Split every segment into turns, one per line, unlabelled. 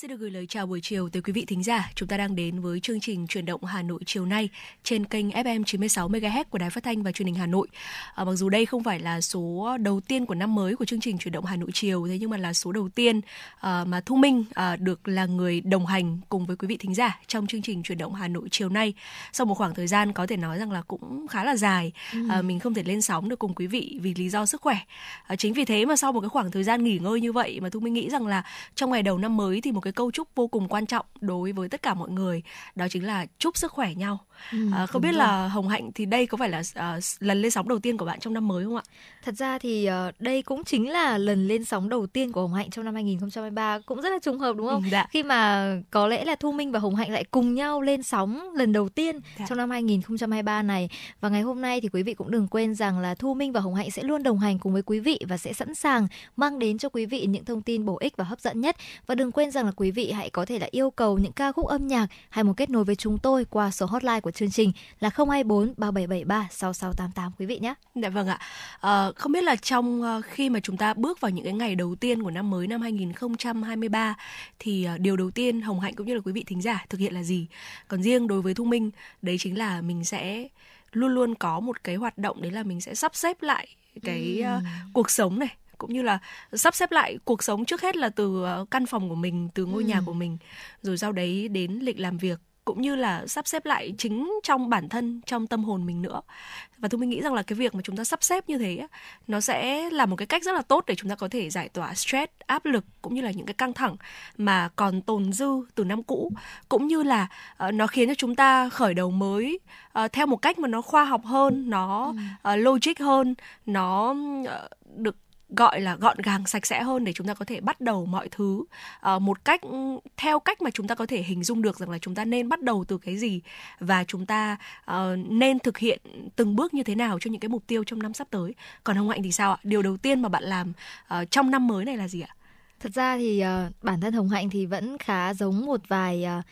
Xin được gửi lời chào buổi chiều tới quý vị thính giả. Chúng ta đang đến với chương trình chuyển động Hà Nội chiều nay trên kênh FM 96 MHz của Đài Phát thanh và Truyền hình Hà Nội. À, mặc dù đây không phải là số đầu tiên của năm mới của chương trình chuyển động Hà Nội chiều thế nhưng mà là số đầu tiên à, mà Thu Minh à, được là người đồng hành cùng với quý vị thính giả trong chương trình chuyển động Hà Nội chiều nay. Sau một khoảng thời gian có thể nói rằng là cũng khá là dài, à, mình không thể lên sóng được cùng quý vị vì lý do sức khỏe. À, chính vì thế mà sau một cái khoảng thời gian nghỉ ngơi như vậy mà Thu Minh nghĩ rằng là trong ngày đầu năm mới thì một cái câu chúc vô cùng quan trọng đối với tất cả mọi người, đó chính là chúc sức khỏe nhau.
Ừ,
à, không biết là hồng hạnh thì đây có phải là à, lần lên sóng đầu tiên của bạn trong năm mới không ạ
Thật ra thì ờ, đây cũng chính là lần lên sóng đầu tiên của Hồng Hạnh trong năm 2023 cũng rất là trùng hợp đúng không?
Ừ, dạ.
Khi mà có lẽ là Thu Minh và Hồng Hạnh lại cùng nhau lên sóng lần đầu tiên
Dạ.
trong năm 2023 này và ngày hôm nay thì quý vị cũng đừng quên rằng là Thu Minh và Hồng Hạnh sẽ luôn đồng hành cùng với quý vị và sẽ sẵn sàng mang đến cho quý vị những thông tin bổ ích và hấp dẫn nhất và đừng quên rằng là quý vị hãy có thể là yêu cầu những ca khúc âm nhạc hay muốn kết nối với chúng tôi qua số hotline của chương trình là 024 3773 6688 quý vị nhé.
Dạ vâng ạ. Ờ, không biết là trong ờ, khi mà chúng ta bước vào những cái ngày đầu tiên của năm mới năm 2023 thì ờ, điều đầu tiên Hồng Hạnh cũng như là quý vị thính giả thực hiện là gì? Còn riêng đối với Thu Minh, đấy chính là mình sẽ luôn luôn có một cái hoạt động đấy là mình sẽ sắp xếp lại cái ờ, cuộc sống này cũng như là sắp xếp lại cuộc sống trước hết là từ căn phòng của mình, từ ngôi nhà của mình rồi sau đấy đến lịch làm việc cũng như là sắp xếp lại chính trong bản thân trong tâm hồn mình nữa. Và tôi nghĩ rằng là cái việc mà chúng ta sắp xếp như thế nó sẽ là một cái cách rất là tốt để chúng ta có thể giải tỏa stress áp lực cũng như là những cái căng thẳng mà còn tồn dư từ năm cũ. Cũng như là ờ, nó khiến cho chúng ta khởi đầu mới ờ, theo một cách mà nó khoa học hơn nó ờ, logic hơn nó được gọi là gọn gàng sạch sẽ hơn để chúng ta có thể bắt đầu mọi thứ. Uh, một cách theo cách mà chúng ta có thể hình dung được rằng là chúng ta nên bắt đầu từ cái gì và chúng ta uh, nên thực hiện từng bước như thế nào cho những cái mục tiêu trong năm sắp tới. Còn hồng hạnh thì sao ạ? Điều đầu tiên mà bạn làm uh, trong năm mới này là gì ạ?
Thật ra thì uh, bản thân Hồng Hạnh thì vẫn khá giống một vài uh,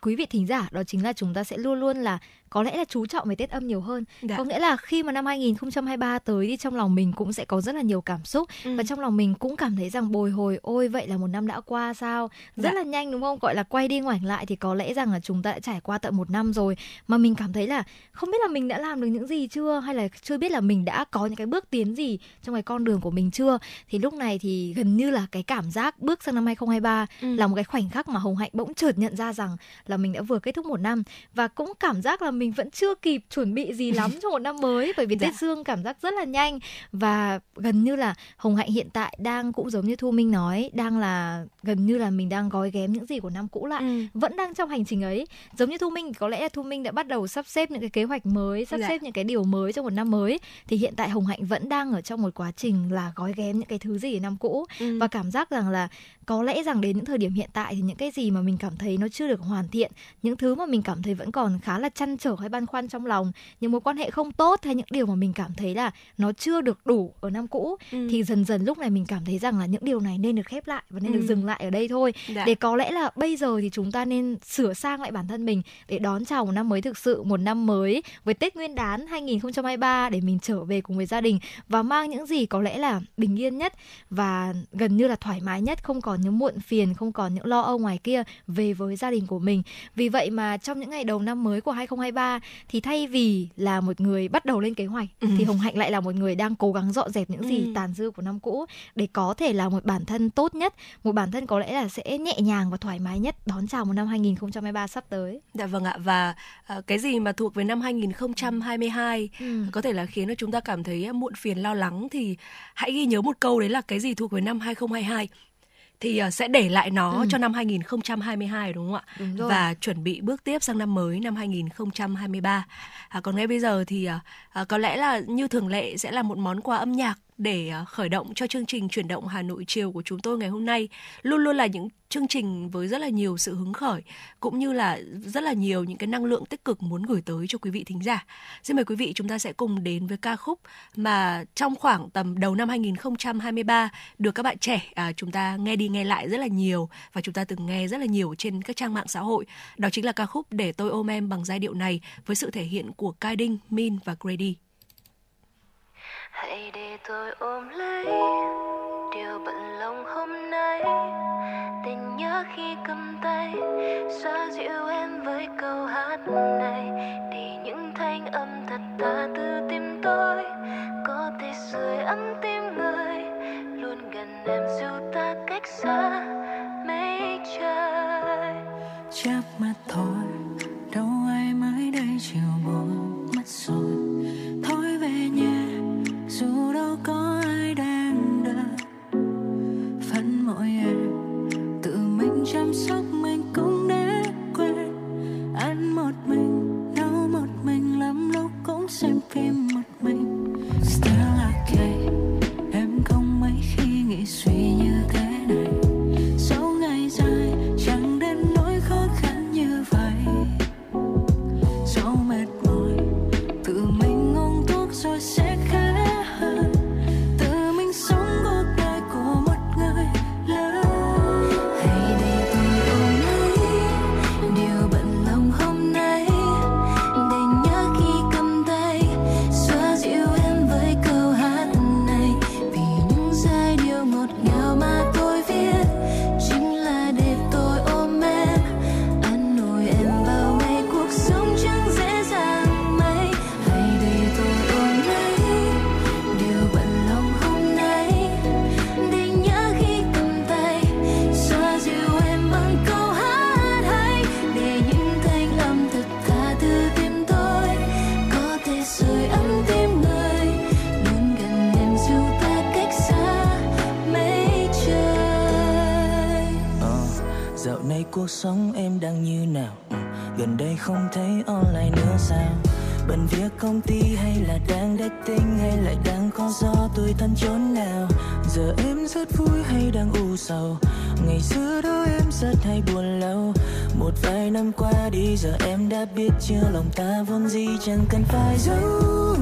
quý vị thính giả đó chính là chúng ta sẽ luôn luôn là có lẽ là chú trọng về Tết âm nhiều hơn.
Dạ.
Có nghĩa là khi mà năm 2023 tới thì trong lòng mình cũng sẽ có rất là nhiều cảm xúc
Ừ.
và trong lòng mình cũng cảm thấy rằng bồi hồi ôi vậy là một năm đã qua sao rất
Dạ.
là nhanh đúng không gọi là quay đi ngoảnh lại thì có lẽ rằng là chúng ta đã trải qua tận một năm rồi mà mình cảm thấy là không biết là mình đã làm được những gì chưa hay là chưa biết là mình đã có những cái bước tiến gì trong cái con đường của mình chưa thì lúc này thì gần như là cái cảm giác bước sang năm 2023
Ừ.
là một cái khoảnh khắc mà Hồng Hạnh bỗng chợt nhận ra rằng là mình đã vừa kết thúc một năm và cũng cảm giác là mình vẫn chưa kịp chuẩn bị gì lắm cho một năm mới bởi vì
Dạ.
Tết Dương cảm giác rất là nhanh và gần như là Hồng Hạnh hiện tại đang cũng giống như Thu Minh nói đang là gần như là mình đang gói ghém những gì của năm cũ lại
Ừ.
vẫn đang trong hành trình ấy giống như thu minh có lẽ là thu minh đã bắt đầu sắp xếp những cái kế hoạch mới sắp
Dạ.
xếp những cái điều mới trong một năm mới thì hiện tại hồng hạnh vẫn đang ở trong một quá trình là gói ghém những cái thứ gì ở năm cũ
Ừ.
và cảm giác rằng là có lẽ rằng đến những thời điểm hiện tại thì những cái gì mà mình cảm thấy nó chưa được hoàn thiện những thứ mà mình cảm thấy vẫn còn khá là chăn trở hay băn khoăn trong lòng những mối quan hệ không tốt hay những điều mà mình cảm thấy là nó chưa được đủ ở năm cũ
Ừ.
thì dần dần lúc này mình cảm thấy rằng là những điều này nên được khép lại và nên
Ừ.
được dừng lại ở đây thôi
Dạ.
để có lẽ là bây giờ thì chúng ta nên sửa sang lại bản thân mình để đón chào một năm mới thực sự một năm mới với Tết Nguyên đán 2023 để mình trở về cùng với gia đình và mang những gì có lẽ là bình yên nhất và gần như là thoải mái nhất không còn những muộn phiền không còn những lo âu ngoài kia về với gia đình của mình vì vậy mà trong những ngày đầu năm mới của 2023 thì thay vì là một người bắt đầu lên kế hoạch
Ừ.
thì Hồng Hạnh lại là một người đang cố gắng dọn dẹp những gì
Ừ.
tàn dư của năm cũ để có thể là một bản thân tốt nhất một bản thân có lẽ là sẽ nhẹ nhàng và thoải mái nhất đón chào một năm 2023 sắp tới.
Dạ vâng ạ và à, cái gì mà thuộc về năm 2022
Ừ.
có thể là khiến cho chúng ta cảm thấy muộn phiền lo lắng thì hãy ghi nhớ một câu đấy là cái gì thuộc về năm 2022 thì à, sẽ để lại nó
Ừ.
cho năm 2022 đúng không ạ?
Đúng rồi.
Và chuẩn bị bước tiếp sang năm mới năm 2023. À, còn ngay bây giờ thì à, có lẽ là như thường lệ sẽ là một món quà âm nhạc để ờ, khởi động cho chương trình chuyển động Hà Nội chiều của chúng tôi ngày hôm nay luôn luôn là những chương trình với rất là nhiều sự hứng khởi cũng như là rất là nhiều những cái năng lượng tích cực muốn gửi tới cho quý vị thính giả. Xin mời quý vị chúng ta sẽ cùng đến với ca khúc mà trong khoảng tầm đầu năm 2023 được các bạn trẻ à, chúng ta nghe đi nghe lại rất là nhiều và chúng ta từng nghe rất là nhiều trên các trang mạng xã hội. Đó chính là ca khúc Để tôi ôm em bằng giai điệu này với sự thể hiện của Kai Đinh, Min và Grady.
Hãy để tôi ôm lấy điều bận lòng hôm nay. Tình nhớ khi cầm tay, xoa dịu em với câu hát này. Để những thanh âm thật thà từ tim tôi, có thể sưởi ấm tim người. Luôn gần em dù ta cách xa mấy trời.
Chắc mắt thôi, đâu ai mới đây, chiều buồn mất rồi dù đâu có ai đang đợi phần mỗi em tự mình chăm sóc cuộc
sống em
đang như nào? Ừ, gần đây không thấy online nữa sao? Bận việc công ty hay là đang dating Hay lại đang có gió tôi thân chốn nào? Giờ em rất vui hay đang u sầu? Ngày xưa đó em rất hay buồn lâu. Một vài năm qua đi, giờ em đã biết chưa? Lòng ta vốn gì chẳng cần phải giấu.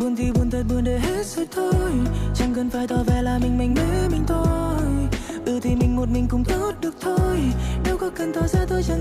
Buồn thì buồn thật buồn để hết rồi thôi. Chẳng cần phải tỏ vẻ là mình mình mê mình thôi. Ừ thì mình, một mình cũng tốt được thôi. Đâu có cần tỏ ra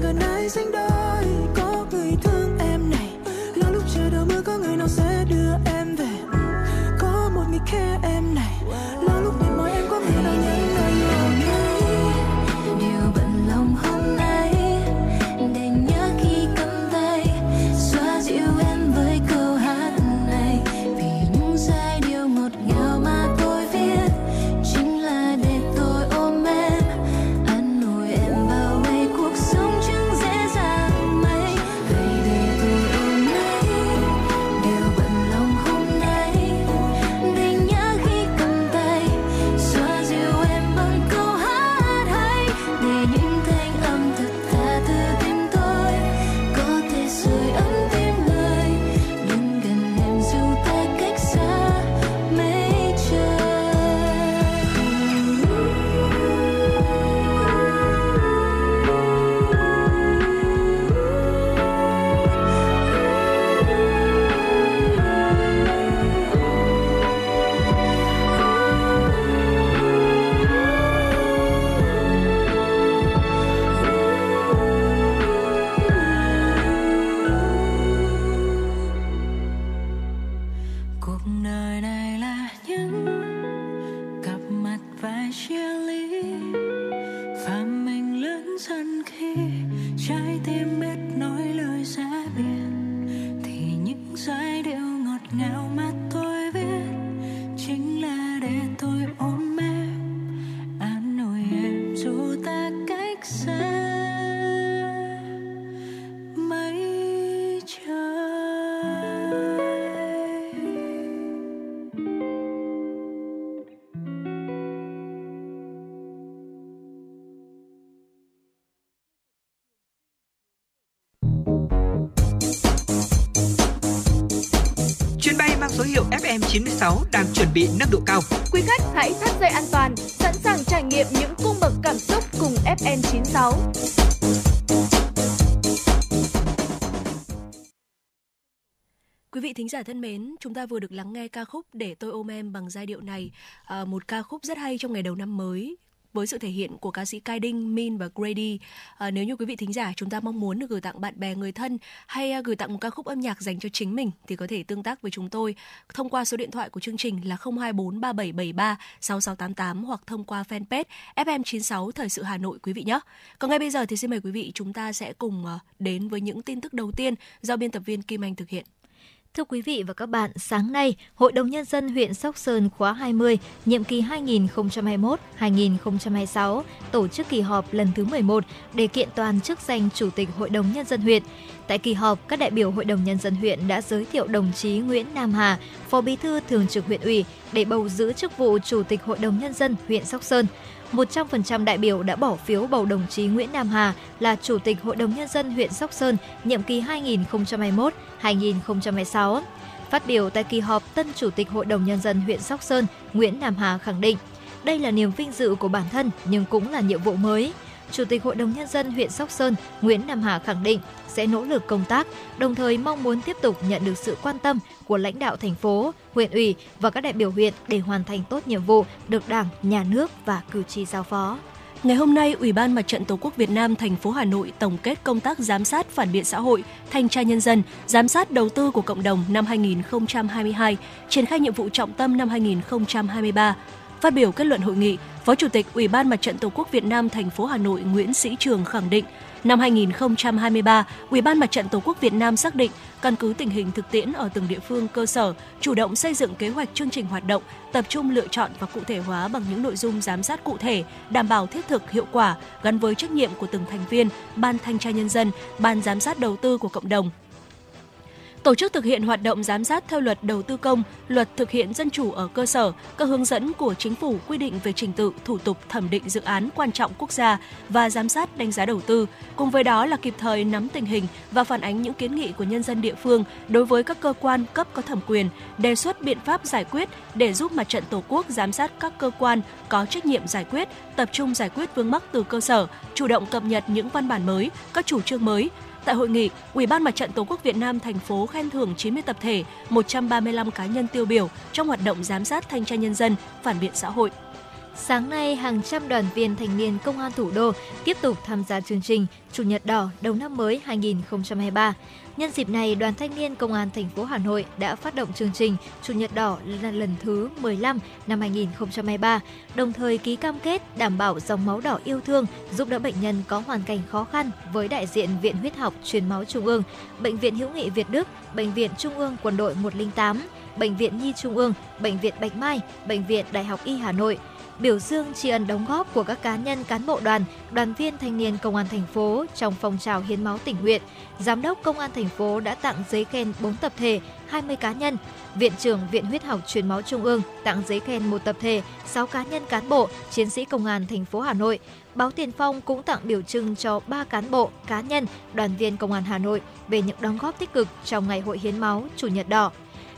96 đang chuẩn bị nâng độ cao.
Quý khách hãy thắt dây an toàn, sẵn sàng trải nghiệm những cung bậc cảm xúc cùng FM 96.
Quý vị thính giả thân mến, chúng ta vừa được lắng nghe ca khúc Để tôi ôm em bằng giai điệu này, à, một ca khúc rất hay trong ngày đầu năm mới với sự thể hiện của ca sĩ Kai Ding, Min và Grady. À, nếu như quý vị thính giả chúng ta mong muốn được gửi tặng bạn bè người thân hay à, gửi tặng một ca khúc âm nhạc dành cho chính mình thì có thể tương tác với chúng tôi thông qua số điện thoại của chương trình là 024 3773 6688 hoặc thông qua fanpage FM96 Thời sự Hà Nội quý vị nhé. Còn ngay bây giờ thì xin mời quý vị chúng ta sẽ cùng à, đến với những tin tức đầu tiên do biên tập viên Kim Anh thực hiện.
Thưa quý vị và các bạn, sáng nay, Hội đồng Nhân dân huyện Sóc Sơn khóa 20, nhiệm kỳ 2021-2026, tổ chức kỳ họp lần thứ 11 để kiện toàn chức danh Chủ tịch Hội đồng Nhân dân huyện. Tại kỳ họp, các đại biểu Hội đồng Nhân dân huyện đã giới thiệu đồng chí Nguyễn Nam Hà, Phó Bí thư Thường trực huyện ủy để bầu giữ chức vụ Chủ tịch Hội đồng Nhân dân huyện Sóc Sơn. 100% đại biểu đã bỏ phiếu bầu đồng chí Nguyễn Nam Hà là Chủ tịch Hội đồng Nhân dân huyện Sóc Sơn nhiệm kỳ 2021-2026. Phát biểu tại kỳ họp, tân Chủ tịch Hội đồng Nhân dân huyện Sóc Sơn Nguyễn Nam Hà khẳng định, đây là niềm vinh dự của bản thân nhưng cũng là nhiệm vụ mới. Chủ tịch Hội đồng Nhân dân huyện Sóc Sơn Nguyễn Nam Hà khẳng định sẽ nỗ lực công tác, đồng thời mong muốn tiếp tục nhận được sự quan tâm của lãnh đạo thành phố, huyện ủy và các đại biểu huyện để hoàn thành tốt nhiệm vụ được Đảng, Nhà nước và cử tri giao phó.
Ngày hôm nay, Ủy ban Mặt trận Tổ quốc Việt Nam thành phố Hà Nội tổng kết công tác giám sát phản biện xã hội, thanh tra nhân dân, giám sát đầu tư của cộng đồng năm 2022, triển khai nhiệm vụ trọng tâm năm 2023. Phát biểu kết luận hội nghị, Phó Chủ tịch Ủy ban Mặt trận Tổ quốc Việt Nam thành phố Hà Nội Nguyễn Sĩ Trường khẳng định, năm 2023, Ủy ban Mặt trận Tổ quốc Việt Nam xác định căn cứ tình hình thực tiễn ở từng địa phương cơ sở, chủ động xây dựng kế hoạch chương trình hoạt động, tập trung lựa chọn và cụ thể hóa bằng những nội dung giám sát cụ thể, đảm bảo thiết thực hiệu quả gắn với trách nhiệm của từng thành viên, ban thanh tra nhân dân, ban giám sát đầu tư của cộng đồng, tổ chức thực hiện hoạt động giám sát theo luật đầu tư công, luật thực hiện dân chủ ở cơ sở, các hướng dẫn của chính phủ quy định về trình tự, thủ tục thẩm định dự án quan trọng quốc gia và giám sát đánh giá đầu tư. Cùng với đó là kịp thời nắm tình hình và phản ánh những kiến nghị của nhân dân địa phương đối với các cơ quan cấp có thẩm quyền, đề xuất biện pháp giải quyết để giúp mặt trận Tổ quốc giám sát các cơ quan có trách nhiệm giải quyết, tập trung giải quyết vướng mắc từ cơ sở, chủ động cập nhật những văn bản mới, các chủ trương mới, Tại hội nghị, Ủy ban Mặt trận Tổ quốc Việt Nam thành phố khen thưởng 90 tập thể, 135 cá nhân tiêu biểu trong hoạt động giám sát thanh tra nhân dân, phản biện xã hội.
Sáng nay, hàng trăm đoàn viên thanh niên công an thủ đô tiếp tục tham gia chương trình Chủ nhật đỏ đầu năm mới 2023. Nhân dịp này, Đoàn Thanh niên Công an thành phố Hà Nội đã phát động chương trình Chủ nhật đỏ là lần thứ 15 năm 2023, đồng thời ký cam kết đảm bảo dòng máu đỏ yêu thương giúp đỡ bệnh nhân có hoàn cảnh khó khăn với đại diện Viện Huyết học Truyền máu Trung ương, Bệnh viện Hữu nghị Việt Đức, Bệnh viện Trung ương Quân đội 108, Bệnh viện Nhi Trung ương, Bệnh viện Bạch Mai, Bệnh viện Đại học Y Hà Nội, biểu dương tri ân đóng góp của các cá nhân cán bộ đoàn, đoàn viên thanh niên công an thành phố trong phong trào hiến máu tình nguyện. Giám đốc công an thành phố đã tặng giấy khen 4 tập thể, 20 cá nhân. Viện trưởng Viện Huyết học Truyền máu Trung ương tặng giấy khen một tập thể, 6 cá nhân cán bộ, chiến sĩ công an thành phố Hà Nội. Báo Tiền Phong cũng tặng biểu trưng cho 3 cán bộ, cá nhân, đoàn viên công an Hà Nội về những đóng góp tích cực trong ngày hội hiến máu Chủ nhật đỏ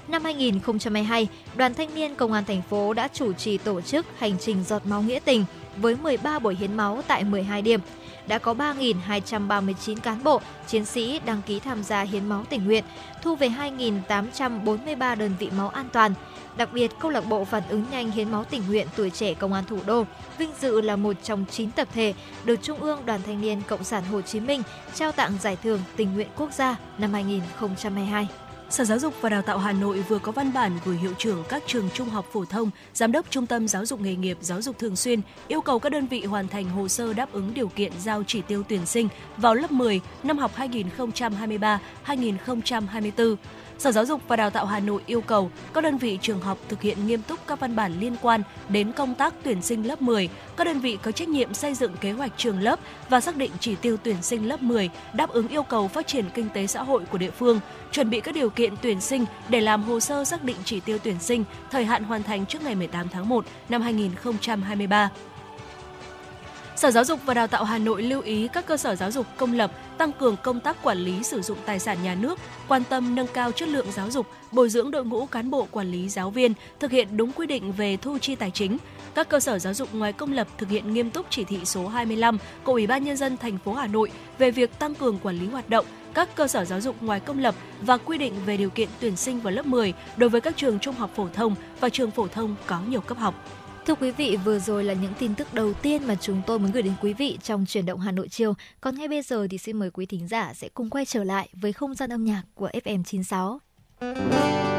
Năm 2022, Đoàn Thanh niên Công an thành phố đã chủ trì tổ chức hành trình giọt máu nghĩa tình với 13 buổi hiến máu tại 12 điểm. Đã có 3.239 cán bộ, chiến sĩ đăng ký tham gia hiến máu tình nguyện, thu về 2.843 đơn vị máu an toàn. Đặc biệt, câu lạc bộ phản ứng nhanh hiến máu tình nguyện tuổi trẻ công an thủ đô vinh dự là một trong 9 tập thể được Trung ương Đoàn Thanh niên Cộng sản Hồ Chí Minh trao tặng giải thưởng tình nguyện quốc gia năm 2022.
Sở Giáo dục và Đào tạo Hà Nội vừa có văn bản gửi hiệu trưởng các trường trung học phổ thông, giám đốc trung tâm giáo dục nghề nghiệp, giáo dục thường xuyên yêu cầu các đơn vị hoàn thành hồ sơ đáp ứng điều kiện giao chỉ tiêu tuyển sinh vào lớp 10 năm học 2023-2024. Sở Giáo dục và Đào tạo Hà Nội yêu cầu các đơn vị trường học thực hiện nghiêm túc các văn bản liên quan đến công tác tuyển sinh lớp 10. Các đơn vị có trách nhiệm xây dựng kế hoạch trường lớp và xác định chỉ tiêu tuyển sinh lớp 10 đáp ứng yêu cầu phát triển kinh tế xã hội của địa phương, chuẩn bị các điều kiện tuyển sinh để làm hồ sơ xác định chỉ tiêu tuyển sinh, thời hạn hoàn thành trước ngày 18 tháng 1 năm 2023. Sở Giáo dục và Đào tạo Hà Nội lưu ý các cơ sở giáo dục công lập tăng cường công tác quản lý sử dụng tài sản nhà nước, quan tâm nâng cao chất lượng giáo dục, bồi dưỡng đội ngũ cán bộ quản lý giáo viên, thực hiện đúng quy định về thu chi tài chính. Các cơ sở giáo dục ngoài công lập thực hiện nghiêm túc chỉ thị số 25 của Ủy ban nhân dân thành phố Hà Nội về việc tăng cường quản lý hoạt động, các cơ sở giáo dục ngoài công lập và quy định về điều kiện tuyển sinh vào lớp 10 đối với các trường trung học phổ thông và trường phổ thông có nhiều cấp học.
Thưa quý vị, vừa rồi là những tin tức đầu tiên mà chúng tôi muốn gửi đến quý vị trong chuyển động Hà Nội chiều. Còn ngay bây giờ thì xin mời quý thính giả sẽ cùng quay trở lại với không gian âm nhạc của FM96.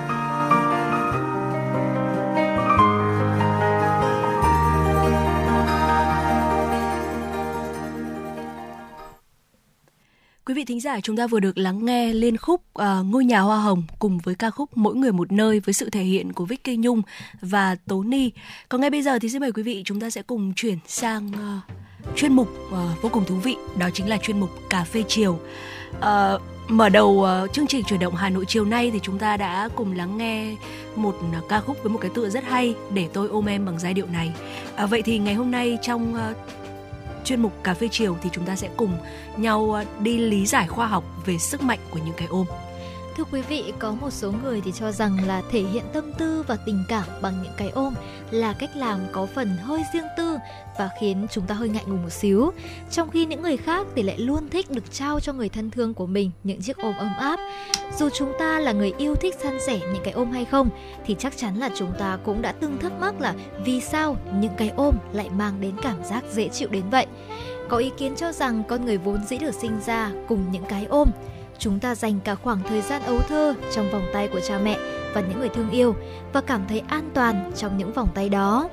giả, chúng ta vừa được lắng nghe liên khúc uh, Ngôi nhà hoa hồng cùng với ca khúc Mỗi người một nơi với sự thể hiện của Vicky Nhung và Tố Ni. Còn ngay bây giờ thì xin mời quý vị chúng ta sẽ cùng chuyển sang uh, chuyên mục uh, vô cùng thú vị, đó chính là chuyên mục Cà phê chiều. Uh, mở đầu uh, chương trình chuyển động Hà Nội chiều nay thì chúng ta đã cùng lắng nghe một uh, ca khúc với một cái tựa rất hay để tôi ôm em bằng giai điệu này. Uh, vậy thì ngày hôm nay trong uh, chuyên mục cà phê chiều thì chúng ta sẽ cùng nhau ờ, đi lý giải khoa học về sức mạnh của những cái ôm.
Thưa quý vị, có một số người thì cho rằng là thể hiện tâm tư và tình cảm bằng những cái ôm là cách làm có phần hơi riêng tư và khiến chúng ta hơi ngại ngùng một xíu. Trong khi những người khác thì lại luôn thích được trao cho người thân thương của mình những chiếc ôm ấm áp. Dù chúng ta là người yêu thích san sẻ những cái ôm hay không thì chắc chắn là chúng ta cũng đã từng thắc mắc là vì sao những cái ôm lại mang đến cảm giác dễ chịu đến vậy. Có ý kiến cho rằng con người vốn dĩ được sinh ra cùng những cái ôm chúng ta dành cả khoảng thời gian ấu thơ trong vòng tay của cha mẹ và những người thương yêu và cảm thấy an toàn trong những vòng tay đó.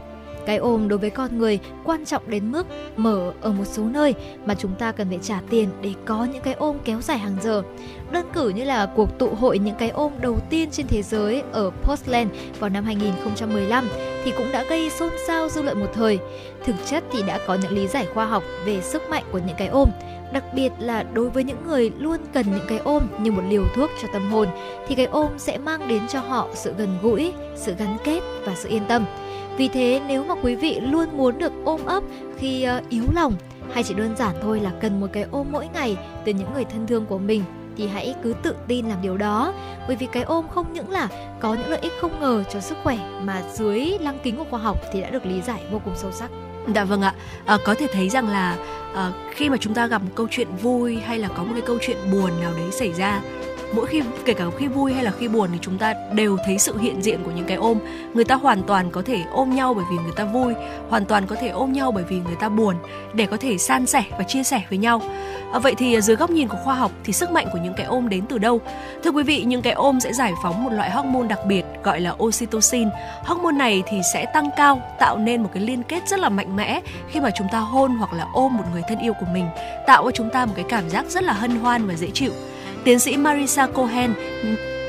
Cái ôm đối với con người quan trọng đến mức mở ở một số nơi mà chúng ta cần phải trả tiền để có những cái ôm kéo dài hàng giờ. Đơn cử như là cuộc tụ hội những cái ôm đầu tiên trên thế giới ở Portland vào năm 2015 thì cũng đã gây xôn xao dư luận một thời. Thực chất thì đã có những lý giải khoa học về sức mạnh của những cái ôm đặc biệt là đối với những người luôn cần những cái ôm như một liều thuốc cho tâm hồn thì cái ôm sẽ mang đến cho họ sự gần gũi, sự gắn kết và sự yên tâm. Vì thế nếu mà quý vị luôn muốn được ôm ấp khi ờ, yếu lòng hay chỉ đơn giản thôi là cần một cái ôm mỗi ngày từ những người thân thương của mình thì hãy cứ tự tin làm điều đó bởi vì cái ôm không những là có những lợi ích không ngờ cho sức khỏe mà dưới lăng kính của khoa học thì đã được lý giải vô cùng sâu sắc.
Dạ vâng ạ, à, có thể thấy rằng là à, khi mà chúng ta gặp một câu chuyện vui hay là có một cái câu chuyện buồn nào đấy xảy ra mỗi khi kể cả khi vui hay là khi buồn thì chúng ta đều thấy sự hiện diện của những cái ôm. Người ta hoàn toàn có thể ôm nhau bởi vì người ta vui hoàn toàn có thể ôm nhau bởi vì người ta buồn để có thể san sẻ và chia sẻ với nhau à, vậy thì à, dưới góc nhìn của khoa học thì sức mạnh của những cái ôm đến từ đâu? Thưa quý vị những cái ôm sẽ giải phóng một loại hormone đặc biệt gọi là oxytocin. Hormone này thì sẽ tăng cao tạo nên một cái liên kết rất là mạnh mẽ khi mà chúng ta hôn hoặc là ôm một người thân yêu của mình tạo cho chúng ta một cái cảm giác rất là hân hoan và dễ chịu. Tiến sĩ Marisa Cohen,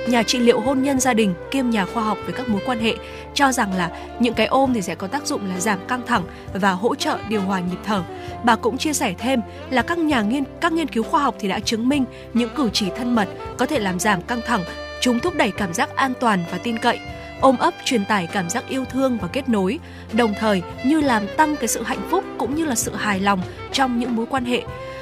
nhà trị liệu hôn nhân gia đình kiêm nhà khoa học về các mối quan hệ cho rằng là những cái ôm thì sẽ có tác dụng là giảm căng thẳng và hỗ trợ điều hòa nhịp thở. Bà cũng chia sẻ thêm là các nhà nghiên các nghiên cứu khoa học thì đã chứng minh những cử chỉ thân mật có thể làm giảm căng thẳng, chúng thúc đẩy cảm giác an toàn và tin cậy ôm ấp truyền tải cảm giác yêu thương và kết nối, đồng thời như làm tăng cái sự hạnh phúc cũng như là sự hài lòng trong những mối quan hệ.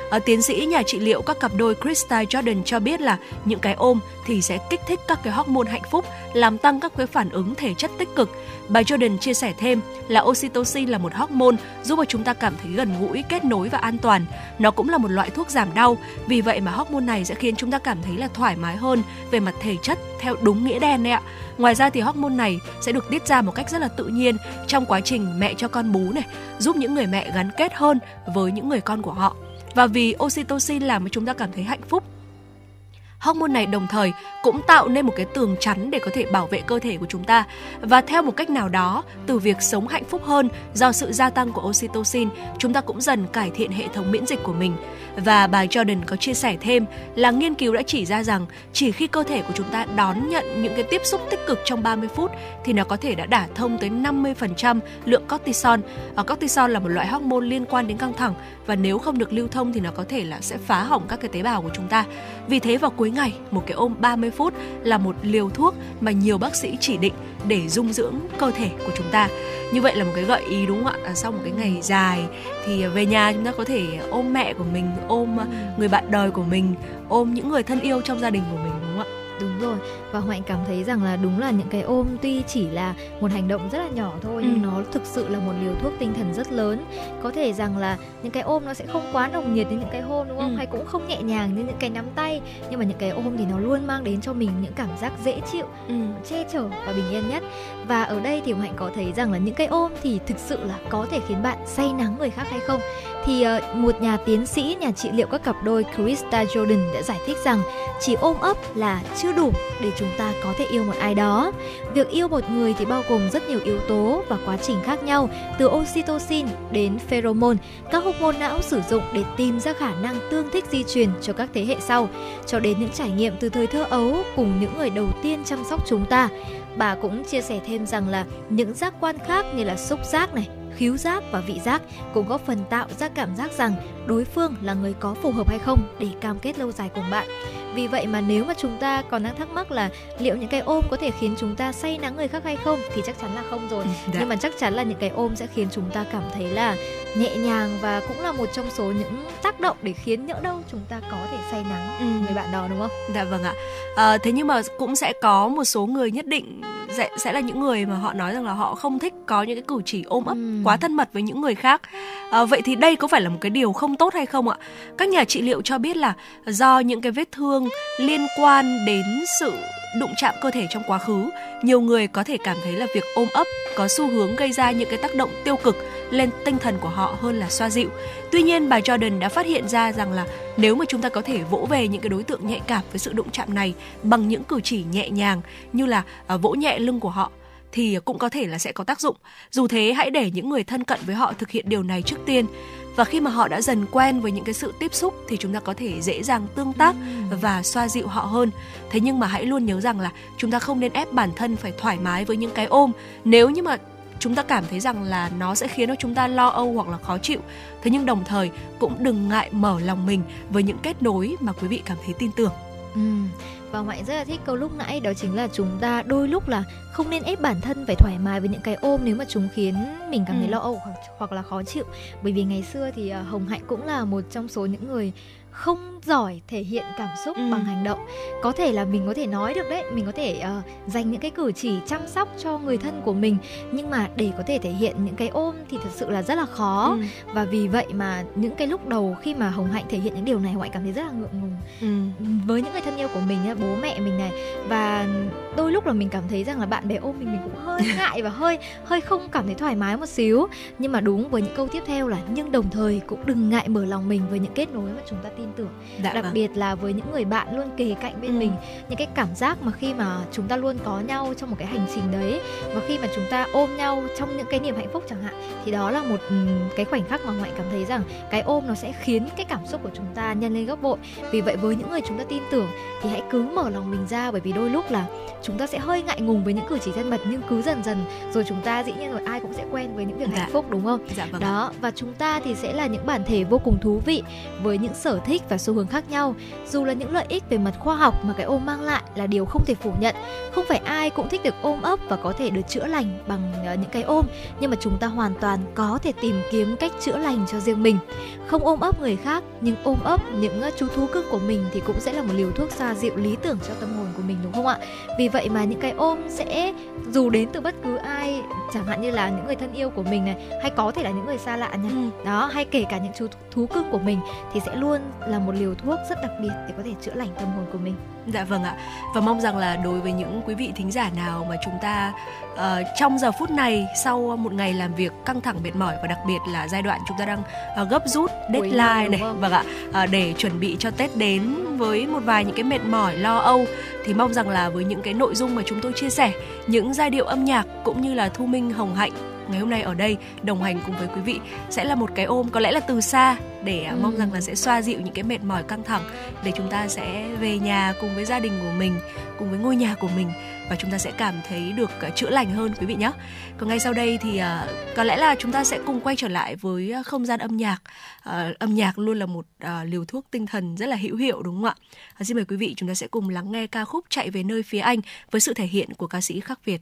À, tiến sĩ nhà trị liệu các cặp đôi Krista Jordan cho biết là những cái ôm thì sẽ kích thích các cái hormone hạnh phúc, làm tăng các cái phản ứng thể chất tích cực. Bà Jordan chia sẻ thêm là oxytocin là một hormone giúp cho chúng ta cảm thấy gần gũi, kết nối và an toàn. Nó cũng là một loại thuốc giảm đau, vì vậy mà hormone này sẽ khiến chúng ta cảm thấy là thoải mái hơn về mặt thể chất theo đúng nghĩa đen đấy ạ. Ngoài ra thì hormone này sẽ được tiết ra một cách rất là tự nhiên trong quá trình mẹ cho con bú này, giúp những người mẹ gắn kết hơn với những người con của họ. Và vì oxytocin làm cho chúng ta cảm thấy hạnh phúc hormone này đồng thời cũng tạo nên một cái tường chắn để có thể bảo vệ cơ thể của chúng ta và theo một cách nào đó, từ việc sống hạnh phúc hơn do sự gia tăng của oxytocin, chúng ta cũng dần cải thiện hệ thống miễn dịch của mình và bà Jordan có chia sẻ thêm là nghiên cứu đã chỉ ra rằng chỉ khi cơ thể của chúng ta đón nhận những cái tiếp xúc tích cực trong 30 phút thì nó có thể đã đả thông tới 50% lượng cortisol. Ở cortisol là một loại hormone liên quan đến căng thẳng và nếu không được lưu thông thì nó có thể là sẽ phá hỏng các cái tế bào của chúng ta. Vì thế vào cuối ngày, một cái ôm 30 phút là một liều thuốc mà nhiều bác sĩ chỉ định để dung dưỡng cơ thể của chúng ta. Như vậy là một cái gợi ý đúng không ạ? À, sau một cái ngày dài thì về nhà chúng ta có thể ôm mẹ của mình ôm người bạn đời của mình ôm những người thân yêu trong gia đình của mình đúng không ạ?
Đúng rồi và Hoạnh cảm thấy rằng là đúng là những cái ôm tuy chỉ là một hành động rất là nhỏ thôi ừ. nhưng nó thực sự là một liều thuốc tinh thần rất lớn có thể rằng là những cái ôm nó sẽ không quá nồng nhiệt như những cái hôn đúng không ừ. hay cũng không nhẹ nhàng như những cái nắm tay nhưng mà những cái ôm thì nó luôn mang đến cho mình những cảm giác dễ chịu ừ. che chở và bình yên nhất và ở đây thì Hoạnh có thấy rằng là những cái ôm thì thực sự là có thể khiến bạn say nắng người khác hay không thì uh, một nhà tiến sĩ nhà trị liệu các cặp đôi Krista Jordan đã giải thích rằng chỉ ôm ấp là chưa đủ để chúng ta có thể yêu một ai đó. Việc yêu một người thì bao gồm rất nhiều yếu tố và quá trình khác nhau, từ oxytocin đến pheromone, các hormone não sử dụng để tìm ra khả năng tương thích di truyền cho các thế hệ sau, cho đến những trải nghiệm từ thời thơ ấu cùng những người đầu tiên chăm sóc chúng ta. Bà cũng chia sẻ thêm rằng là những giác quan khác như là xúc giác này, khứu giác và vị giác cũng góp phần tạo ra cảm giác rằng đối phương là người có phù hợp hay không để cam kết lâu dài cùng bạn. Vì vậy mà nếu mà chúng ta còn đang thắc mắc là liệu những cái ôm có thể khiến chúng ta say nắng người khác hay không thì chắc chắn là không rồi. Dạ. Nhưng mà chắc chắn là những cái ôm sẽ khiến chúng ta cảm thấy là nhẹ nhàng và cũng là một trong số những tác động để khiến nhỡ đâu chúng ta có thể say nắng ừ. người bạn đó đúng không?
Dạ vâng ạ. À, thế nhưng mà cũng sẽ có một số người nhất định sẽ sẽ là những người mà họ nói rằng là họ không thích có những cái cử chỉ ôm ấp ừ. Quá thân mật với những người khác. À, vậy thì đây có phải là một cái điều không tốt hay không ạ? Các nhà trị liệu cho biết là do những cái vết thương liên quan đến sự đụng chạm cơ thể trong quá khứ, nhiều người có thể cảm thấy là việc ôm ấp có xu hướng gây ra những cái tác động tiêu cực lên tinh thần của họ hơn là xoa dịu. Tuy nhiên, bà Jordan đã phát hiện ra rằng là nếu mà chúng ta có thể vỗ về những cái đối tượng nhạy cảm với sự đụng chạm này bằng những cử chỉ nhẹ nhàng như là uh, vỗ nhẹ lưng của họ thì cũng có thể là sẽ có tác dụng. Dù thế, hãy để những người thân cận với họ thực hiện điều này trước tiên. Và khi mà họ đã dần quen với những cái sự tiếp xúc thì chúng ta có thể dễ dàng tương tác và xoa dịu họ hơn. Thế nhưng mà hãy luôn nhớ rằng là chúng ta không nên ép bản thân phải thoải mái với những cái ôm. Nếu như mà chúng ta cảm thấy rằng là nó sẽ khiến cho chúng ta lo âu hoặc là khó chịu thế nhưng đồng thời cũng đừng ngại mở lòng mình với những kết nối mà quý vị cảm thấy tin tưởng
ừ. Và ngoại rất là thích câu lúc nãy đó chính là chúng ta đôi lúc là không nên ép bản thân phải thoải mái với những cái ôm nếu mà chúng khiến mình cảm thấy ừ. lo âu hoặc, hoặc là khó chịu bởi vì ngày xưa thì uh, hồng hạnh cũng là một trong số những người không giỏi thể hiện cảm xúc ừ. bằng hành động có thể là mình có thể nói được đấy mình có thể uh, dành những cái cử chỉ chăm sóc cho người thân của mình nhưng mà để có thể thể hiện những cái ôm thì thật sự là rất là khó ừ. và vì vậy mà những cái lúc đầu khi mà hồng hạnh thể hiện những điều này hồng hạnh cảm thấy rất là ngượng ngùng ừ. với những người thân yêu của mình bố mẹ mình này và đôi lúc là mình cảm thấy rằng là bạn bè ôm mình mình cũng hơi ngại và hơi hơi không cảm thấy thoải mái một xíu nhưng mà đúng với những câu tiếp theo là nhưng đồng thời cũng đừng ngại mở lòng mình với những kết nối mà chúng ta tin tưởng dạ, đặc vâng. biệt là với những người bạn luôn kề cạnh bên ừ. mình những cái cảm giác mà khi mà chúng ta luôn có nhau trong một cái hành trình đấy và khi mà chúng ta ôm nhau trong những cái niềm hạnh phúc chẳng hạn thì đó là một cái khoảnh khắc mà ngoại cảm thấy rằng cái ôm nó sẽ khiến cái cảm xúc của chúng ta nhân lên gấp bội vì vậy với những người chúng ta tin tưởng thì hãy cứ mở lòng mình ra bởi vì đôi lúc là chúng ta sẽ hơi ngại ngùng với những cử chỉ thân mật nhưng cứ dần dần rồi chúng ta dĩ nhiên rồi ai cũng sẽ quen với những việc dạ. hạnh phúc đúng không dạ, vâng. đó và chúng ta thì sẽ là những bản thể vô cùng thú vị với những sở thích và xu hướng khác nhau. Dù là những lợi ích về mặt khoa học mà cái ôm mang lại là điều không thể phủ nhận. Không phải ai cũng thích được ôm ấp và có thể được chữa lành bằng ờ, những cái ôm. Nhưng mà chúng ta hoàn toàn có thể tìm kiếm cách chữa lành cho riêng mình. Không ôm ấp người khác nhưng ôm ấp những ờ, chú thú cưng của mình thì cũng sẽ là một liều thuốc xoa dịu lý tưởng cho tâm hồn của mình đúng không ạ? Vì vậy mà những cái ôm sẽ dù đến từ bất cứ ai chẳng hạn như là những người thân yêu của mình này hay có thể là những người xa lạ nha. Ừ. đó hay kể cả những chú thú cưng của mình thì sẽ luôn là một liều thuốc rất đặc biệt để có thể chữa lành tâm hồn của mình.
Dạ vâng ạ. Và mong rằng là đối với những quý vị thính giả nào mà chúng ta uh, trong giờ phút này sau một ngày làm việc căng thẳng mệt mỏi và đặc biệt là giai đoạn chúng ta đang uh, gấp rút deadline này, vâng ạ, uh, để chuẩn bị cho Tết đến với một vài những cái mệt mỏi lo âu thì mong rằng là với những cái nội dung mà chúng tôi chia sẻ, những giai điệu âm nhạc cũng như là Thu Minh Hồng Hạnh ngày hôm nay ở đây đồng hành cùng với quý vị sẽ là một cái ôm có lẽ là từ xa để à, ừ. mong rằng là sẽ xoa dịu những cái mệt mỏi căng thẳng để chúng ta sẽ về nhà cùng với gia đình của mình cùng với ngôi nhà của mình và chúng ta sẽ cảm thấy được uh, chữa lành hơn quý vị nhé. Còn ngay sau đây thì uh, có lẽ là chúng ta sẽ cùng quay trở lại với không gian âm nhạc. Uh, âm nhạc luôn là một uh, liều thuốc tinh thần rất là hữu hiệu đúng không ạ? Uh, xin mời quý vị chúng ta sẽ cùng lắng nghe ca khúc chạy về nơi phía anh với sự thể hiện của ca sĩ Khắc Việt.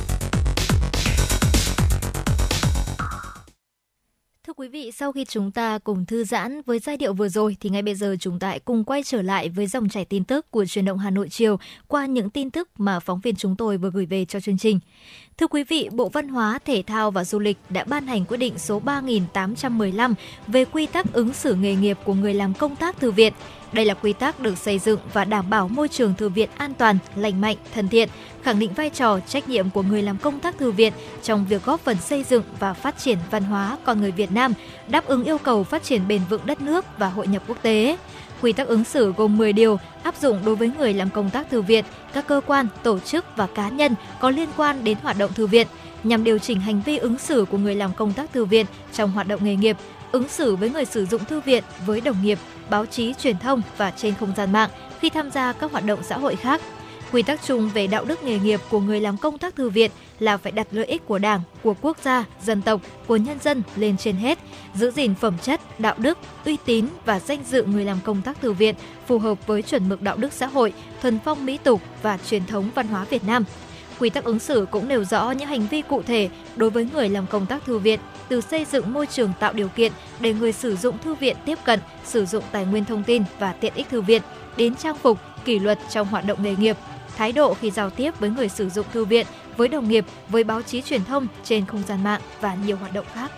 Sau khi chúng ta cùng thư giãn với giai điệu vừa rồi thì ngay bây giờ chúng ta cùng quay trở lại với dòng chảy tin tức của truyền động Hà Nội chiều qua những tin tức mà phóng viên chúng tôi vừa gửi về cho chương trình. Thưa quý vị, Bộ Văn hóa, Thể thao và Du lịch đã ban hành quyết định số 3815 về quy tắc ứng xử nghề nghiệp của người làm công tác thư viện. Đây là quy tắc được xây dựng và đảm bảo môi trường thư viện an toàn, lành mạnh, thân thiện, khẳng định vai trò, trách nhiệm của người làm công tác thư viện trong việc góp phần xây dựng và phát triển văn hóa con người Việt Nam, đáp ứng yêu cầu phát triển bền vững đất nước và hội nhập quốc tế. Quy tắc ứng xử gồm 10 điều áp dụng đối với người làm công tác thư viện, các cơ quan, tổ chức và cá nhân có liên quan đến hoạt động thư viện nhằm điều chỉnh hành vi ứng xử của người làm công tác thư viện trong hoạt động nghề nghiệp, ứng xử với người sử dụng thư viện, với đồng nghiệp, báo chí truyền thông và trên không gian mạng khi tham gia các hoạt động xã hội khác. Quy tắc chung về đạo đức nghề nghiệp của người làm công tác thư viện là phải đặt lợi ích của Đảng, của quốc gia, dân tộc, của nhân dân lên trên hết, giữ gìn phẩm chất, đạo đức, uy tín và danh dự người làm công tác thư viện phù hợp với chuẩn mực đạo đức xã hội, thuần phong mỹ tục và truyền thống văn hóa Việt Nam. Quy tắc ứng xử cũng nêu rõ những hành vi cụ thể đối với người làm công tác thư viện, từ xây dựng môi trường tạo điều kiện để người sử dụng thư viện tiếp cận, sử dụng tài nguyên thông tin và tiện ích thư viện, đến trang phục, kỷ luật trong hoạt động nghề nghiệp, thái độ khi giao tiếp với người sử dụng thư viện, với đồng nghiệp, với báo chí truyền thông trên không gian mạng và nhiều hoạt động khác.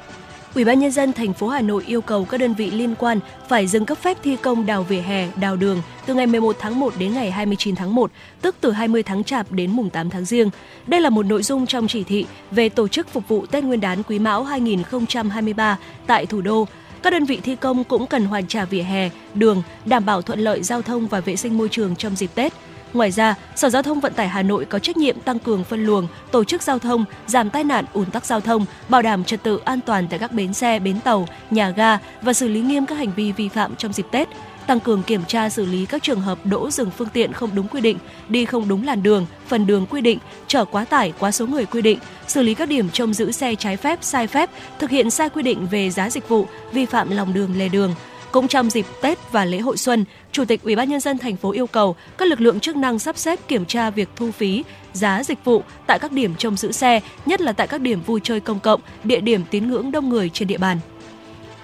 Ủy ban nhân dân thành phố Hà Nội yêu cầu các đơn vị liên quan phải dừng cấp phép thi công đào vỉa hè, đào đường từ ngày 11 tháng 1 đến ngày 29 tháng 1, tức từ 20 tháng Chạp đến mùng 8 tháng Giêng. Đây là một nội dung trong chỉ thị về tổ chức phục vụ Tết Nguyên đán Quý Mão 2023 tại thủ đô. Các đơn vị thi công cũng cần hoàn trả vỉa hè, đường, đảm bảo thuận lợi giao thông và vệ sinh môi trường trong dịp Tết. Ngoài ra, Sở Giao thông Vận tải Hà Nội có trách nhiệm tăng cường phân luồng, tổ chức giao thông, giảm tai nạn ùn tắc giao thông, bảo đảm trật tự an toàn tại các bến xe, bến tàu, nhà ga và xử lý nghiêm các hành vi vi phạm trong dịp Tết tăng cường kiểm tra xử lý các trường hợp đỗ dừng phương tiện không đúng quy định, đi không đúng làn đường, phần đường quy định, chở quá tải, quá số người quy định, xử lý các điểm trông giữ xe trái phép, sai phép, thực hiện sai quy định về giá dịch vụ, vi phạm lòng đường lề đường. Cũng trong dịp Tết và lễ hội xuân, Chủ tịch Ủy ban nhân dân thành phố yêu cầu các lực lượng chức năng sắp xếp kiểm tra việc thu phí, giá dịch vụ tại các điểm trông giữ xe, nhất là tại các điểm vui chơi công cộng, địa điểm tín ngưỡng đông người trên địa bàn.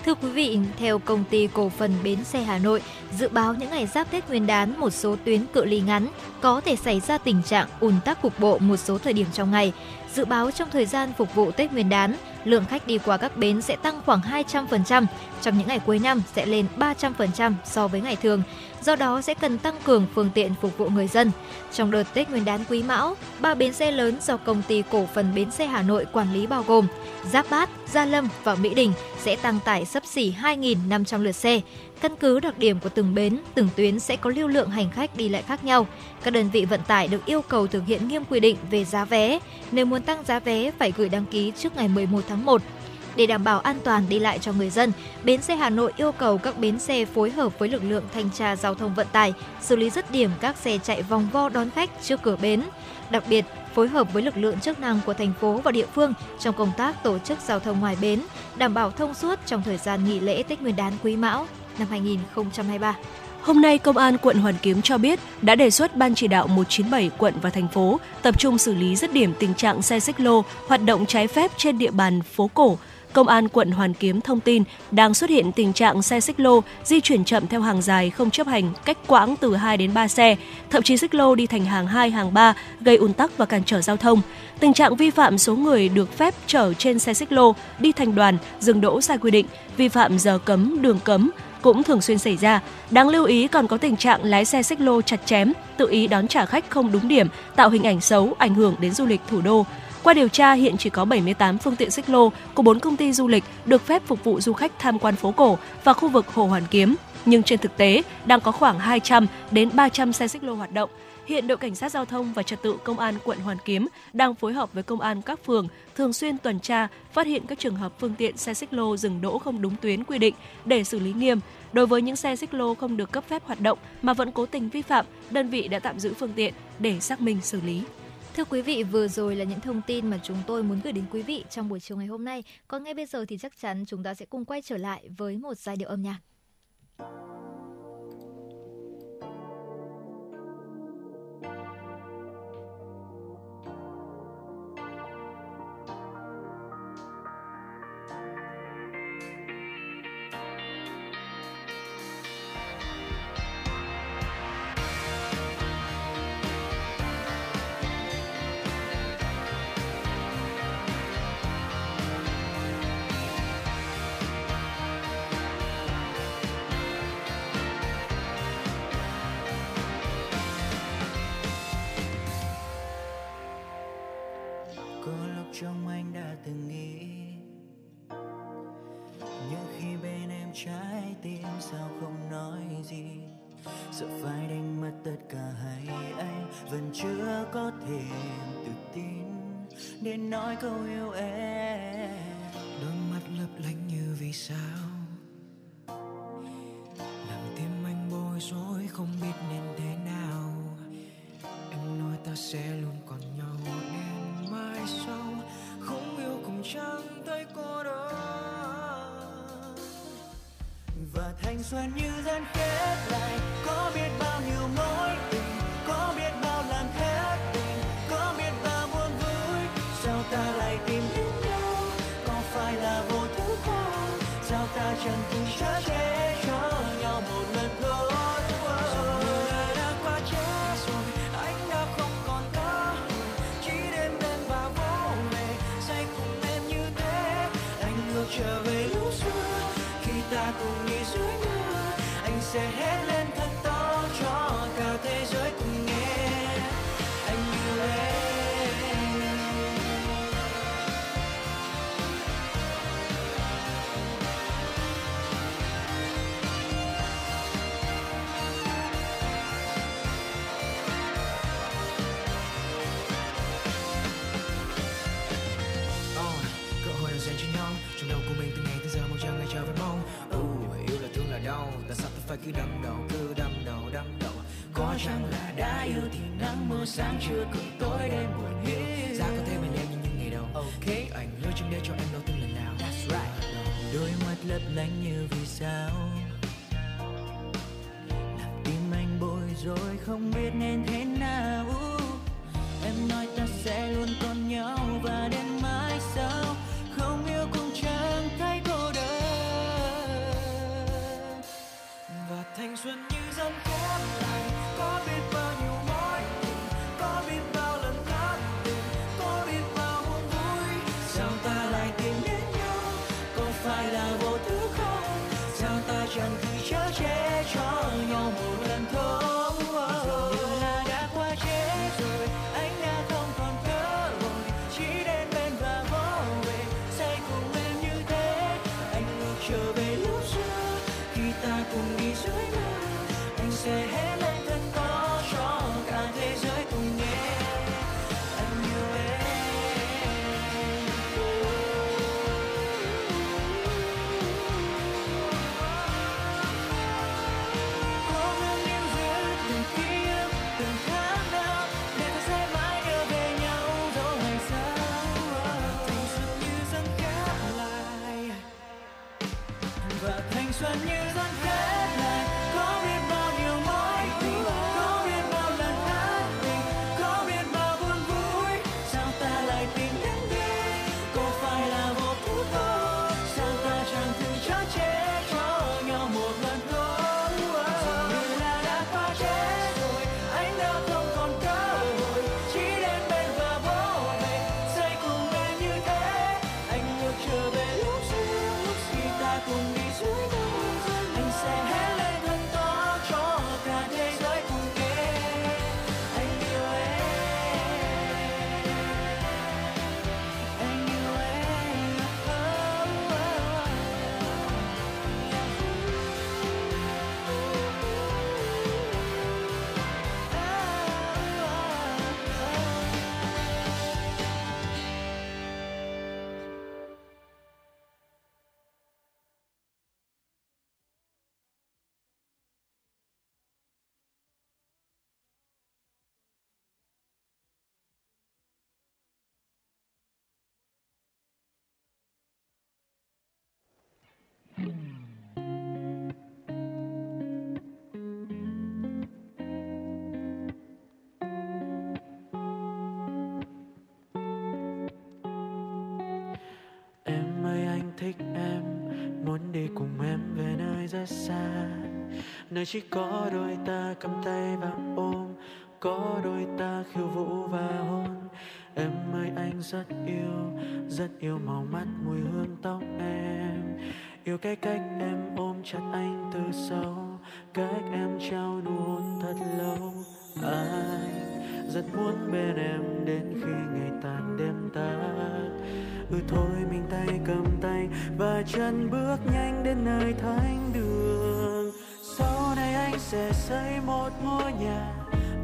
Thưa quý vị, theo công ty cổ phần Bến xe Hà Nội, dự báo những ngày giáp Tết Nguyên đán một số tuyến cự ly ngắn có thể xảy ra tình trạng ùn tắc cục bộ một số thời điểm trong ngày. Dự báo trong thời gian phục vụ Tết Nguyên đán, lượng khách đi qua các bến sẽ tăng khoảng 200%, trong những ngày cuối năm sẽ lên 300% so với ngày thường. Do đó sẽ cần tăng cường phương tiện phục vụ người dân. Trong đợt Tết Nguyên đán Quý Mão, ba bến xe lớn do công ty cổ phần Bến xe Hà Nội quản lý bao gồm Giáp Bát, Gia Lâm và Mỹ Đình sẽ tăng tải sấp xỉ 2.500 lượt xe. Căn cứ đặc điểm của từng bến, từng tuyến sẽ có lưu lượng hành khách đi lại khác nhau. Các đơn vị vận tải được yêu cầu thực hiện nghiêm quy định về giá vé. Nếu muốn tăng giá vé phải gửi đăng ký trước ngày 11 tháng 1. Để đảm bảo an toàn đi lại cho người dân, Bến xe Hà Nội yêu cầu các bến xe phối hợp với lực lượng thanh tra giao thông vận tải, xử lý dứt điểm các xe chạy vòng vo đón khách trước cửa bến. Đặc biệt, phối hợp với lực lượng chức năng của thành phố và địa phương trong công tác tổ chức giao thông ngoài bến, đảm bảo thông suốt trong thời gian nghỉ lễ Tết Nguyên đán Quý Mão năm 2023.
Hôm nay, Công an quận Hoàn Kiếm cho biết đã đề xuất Ban chỉ đạo 197 quận và thành phố tập trung xử lý dứt điểm tình trạng xe xích lô hoạt động trái phép trên địa bàn phố cổ, Công an quận Hoàn Kiếm thông tin đang xuất hiện tình trạng xe xích lô di chuyển chậm theo hàng dài không chấp hành cách quãng từ 2 đến 3 xe, thậm chí xích lô đi thành hàng 2, hàng 3 gây ùn tắc và cản trở giao thông. Tình trạng vi phạm số người được phép chở trên xe xích lô đi thành đoàn, dừng đỗ sai quy định, vi phạm giờ cấm, đường cấm cũng thường xuyên xảy ra. Đáng lưu ý còn có tình trạng lái xe xích lô chặt chém, tự ý đón trả khách không đúng điểm, tạo hình ảnh xấu, ảnh hưởng đến du lịch thủ đô. Qua điều tra, hiện chỉ có 78 phương tiện xích lô của 4 công ty du lịch được phép phục vụ du khách tham quan phố cổ và khu vực Hồ Hoàn Kiếm. Nhưng trên thực tế, đang có khoảng 200 đến 300 xe xích lô hoạt động. Hiện đội cảnh sát giao thông và trật tự công an quận Hoàn Kiếm đang phối hợp với công an các phường thường xuyên tuần tra, phát hiện các trường hợp phương tiện xe xích lô dừng đỗ không đúng tuyến quy định để xử lý nghiêm. Đối với những xe xích lô không được cấp phép hoạt động mà vẫn cố tình vi phạm, đơn vị đã tạm giữ phương tiện để xác minh xử lý.
Thưa quý vị, vừa rồi là những thông tin mà chúng tôi muốn gửi đến quý vị trong buổi chiều ngày hôm nay. Còn ngay bây giờ thì chắc chắn chúng ta sẽ cùng quay trở lại với một giai điệu âm nhạc.
thích em, muốn đi cùng em về nơi rất xa. Nơi chỉ có đôi ta cầm tay và ôm, có đôi ta khiêu vũ và hôn. Em ơi, anh rất yêu rất yêu màu mắt mùi hương tóc em. Yêu cái cách em ôm chặt anh từ sau cách em trao nụ hôn thật lâu. Anh rất muốn bên em đến khi ngày tàn đêm tắt ừ thôi mình tay cầm tay và chân bước nhanh đến nơi thánh đường. Sau này anh sẽ xây một ngôi nhà,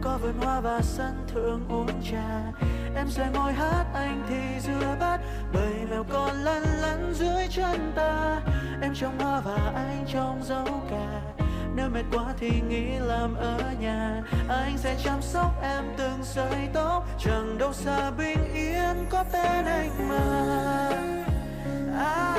có vườn hoa và sân thượng uống trà. Em sẽ ngồi hát, anh thì dưa bát, bầy mèo con lăn lăn dưới chân ta. Em trong hoa và anh trong dấu cả nếu mệt quá thì nghỉ làm ở nhà. Anh sẽ chăm sóc em từng sợi tóc. Chẳng đâu xa bình yên có tên anh mà. À,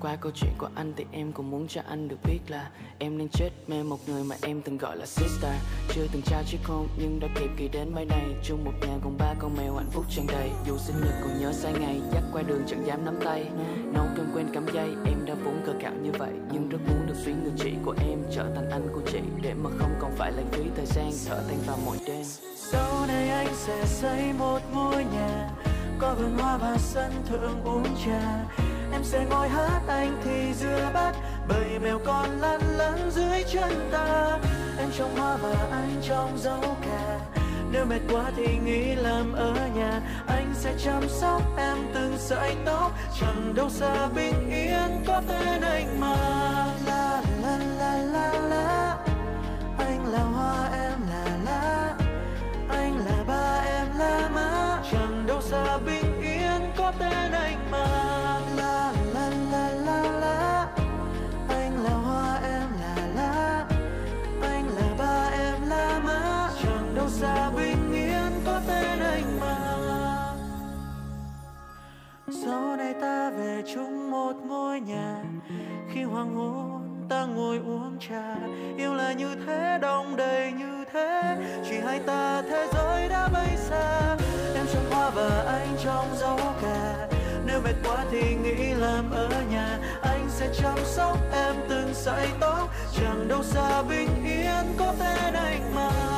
Qua câu chuyện của anh thì em cũng muốn cho anh được biết là Em đang chết. Mê một người mà em từng gọi là sister. Chưa từng trao chiếc hôn, nhưng đã kịp kỳ đến mấy này Chung một nhà cùng ba con mèo hạnh phúc tràn đầy. Dù sinh nhật còn nhớ sai ngày, Dắt qua đường chẳng dám nắm tay. Nấu cơm quên cắm dây Em đã vốn cờ cạo như vậy. Nhưng rất muốn được suy người chị của em, Trở thành anh của chị. Để mà không còn phải lãng phí thời gian, Thở than vào mỗi đêm.
Sau này anh sẽ xây một ngôi nhà, Có vườn hoa và sân thượng uống trà. Em sẽ ngồi hát anh thì dừa bắt Bầy mèo con lăn lăn dưới chân ta. Em trong hoa và anh trong dấu cà Nếu mệt quá thì nghỉ làm ở nhà. Anh sẽ chăm sóc em từng sợi tóc, Chẳng đâu xa bình yên có tên anh mà. La la la la la, Anh là hoa, em là lá. Anh là ba, em là má, chẳng đâu xa bình yên có tên hoàng hôn, ta ngồi uống trà. Yêu là như thế đông đầy như thế. Chỉ hai ta, thế giới đã bay xa. Em trong hoa và anh trong dấu cà nếu mệt quá thì nghĩ làm ở nhà. Anh sẽ chăm sóc em từng sợi tóc. Chẳng đâu xa bình yên có tên anh mà.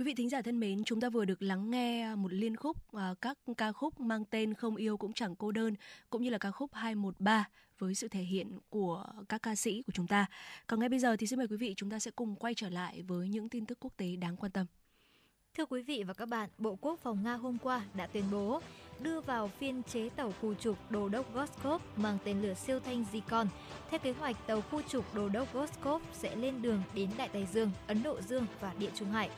Quý vị thính giả thân mến, chúng ta vừa được lắng nghe à, một liên khúc à, các ca khúc mang tên Không yêu cũng chẳng cô đơn cũng như là ca khúc 213 với sự thể hiện của các ca sĩ của chúng ta. Còn ngay bây giờ thì xin mời quý vị chúng ta sẽ cùng quay trở lại với những tin tức quốc tế đáng quan tâm.
Thưa quý vị và các bạn, Bộ Quốc phòng Nga hôm qua đã tuyên bố đưa vào phiên chế tàu khu trục Đồ đốc Goskov mang tên lửa siêu thanh Zikon. Theo kế hoạch, tàu khu trục Đồ đốc Goskov sẽ lên đường đến Đại Tây Dương, Ấn Độ Dương và Địa Trung Hải.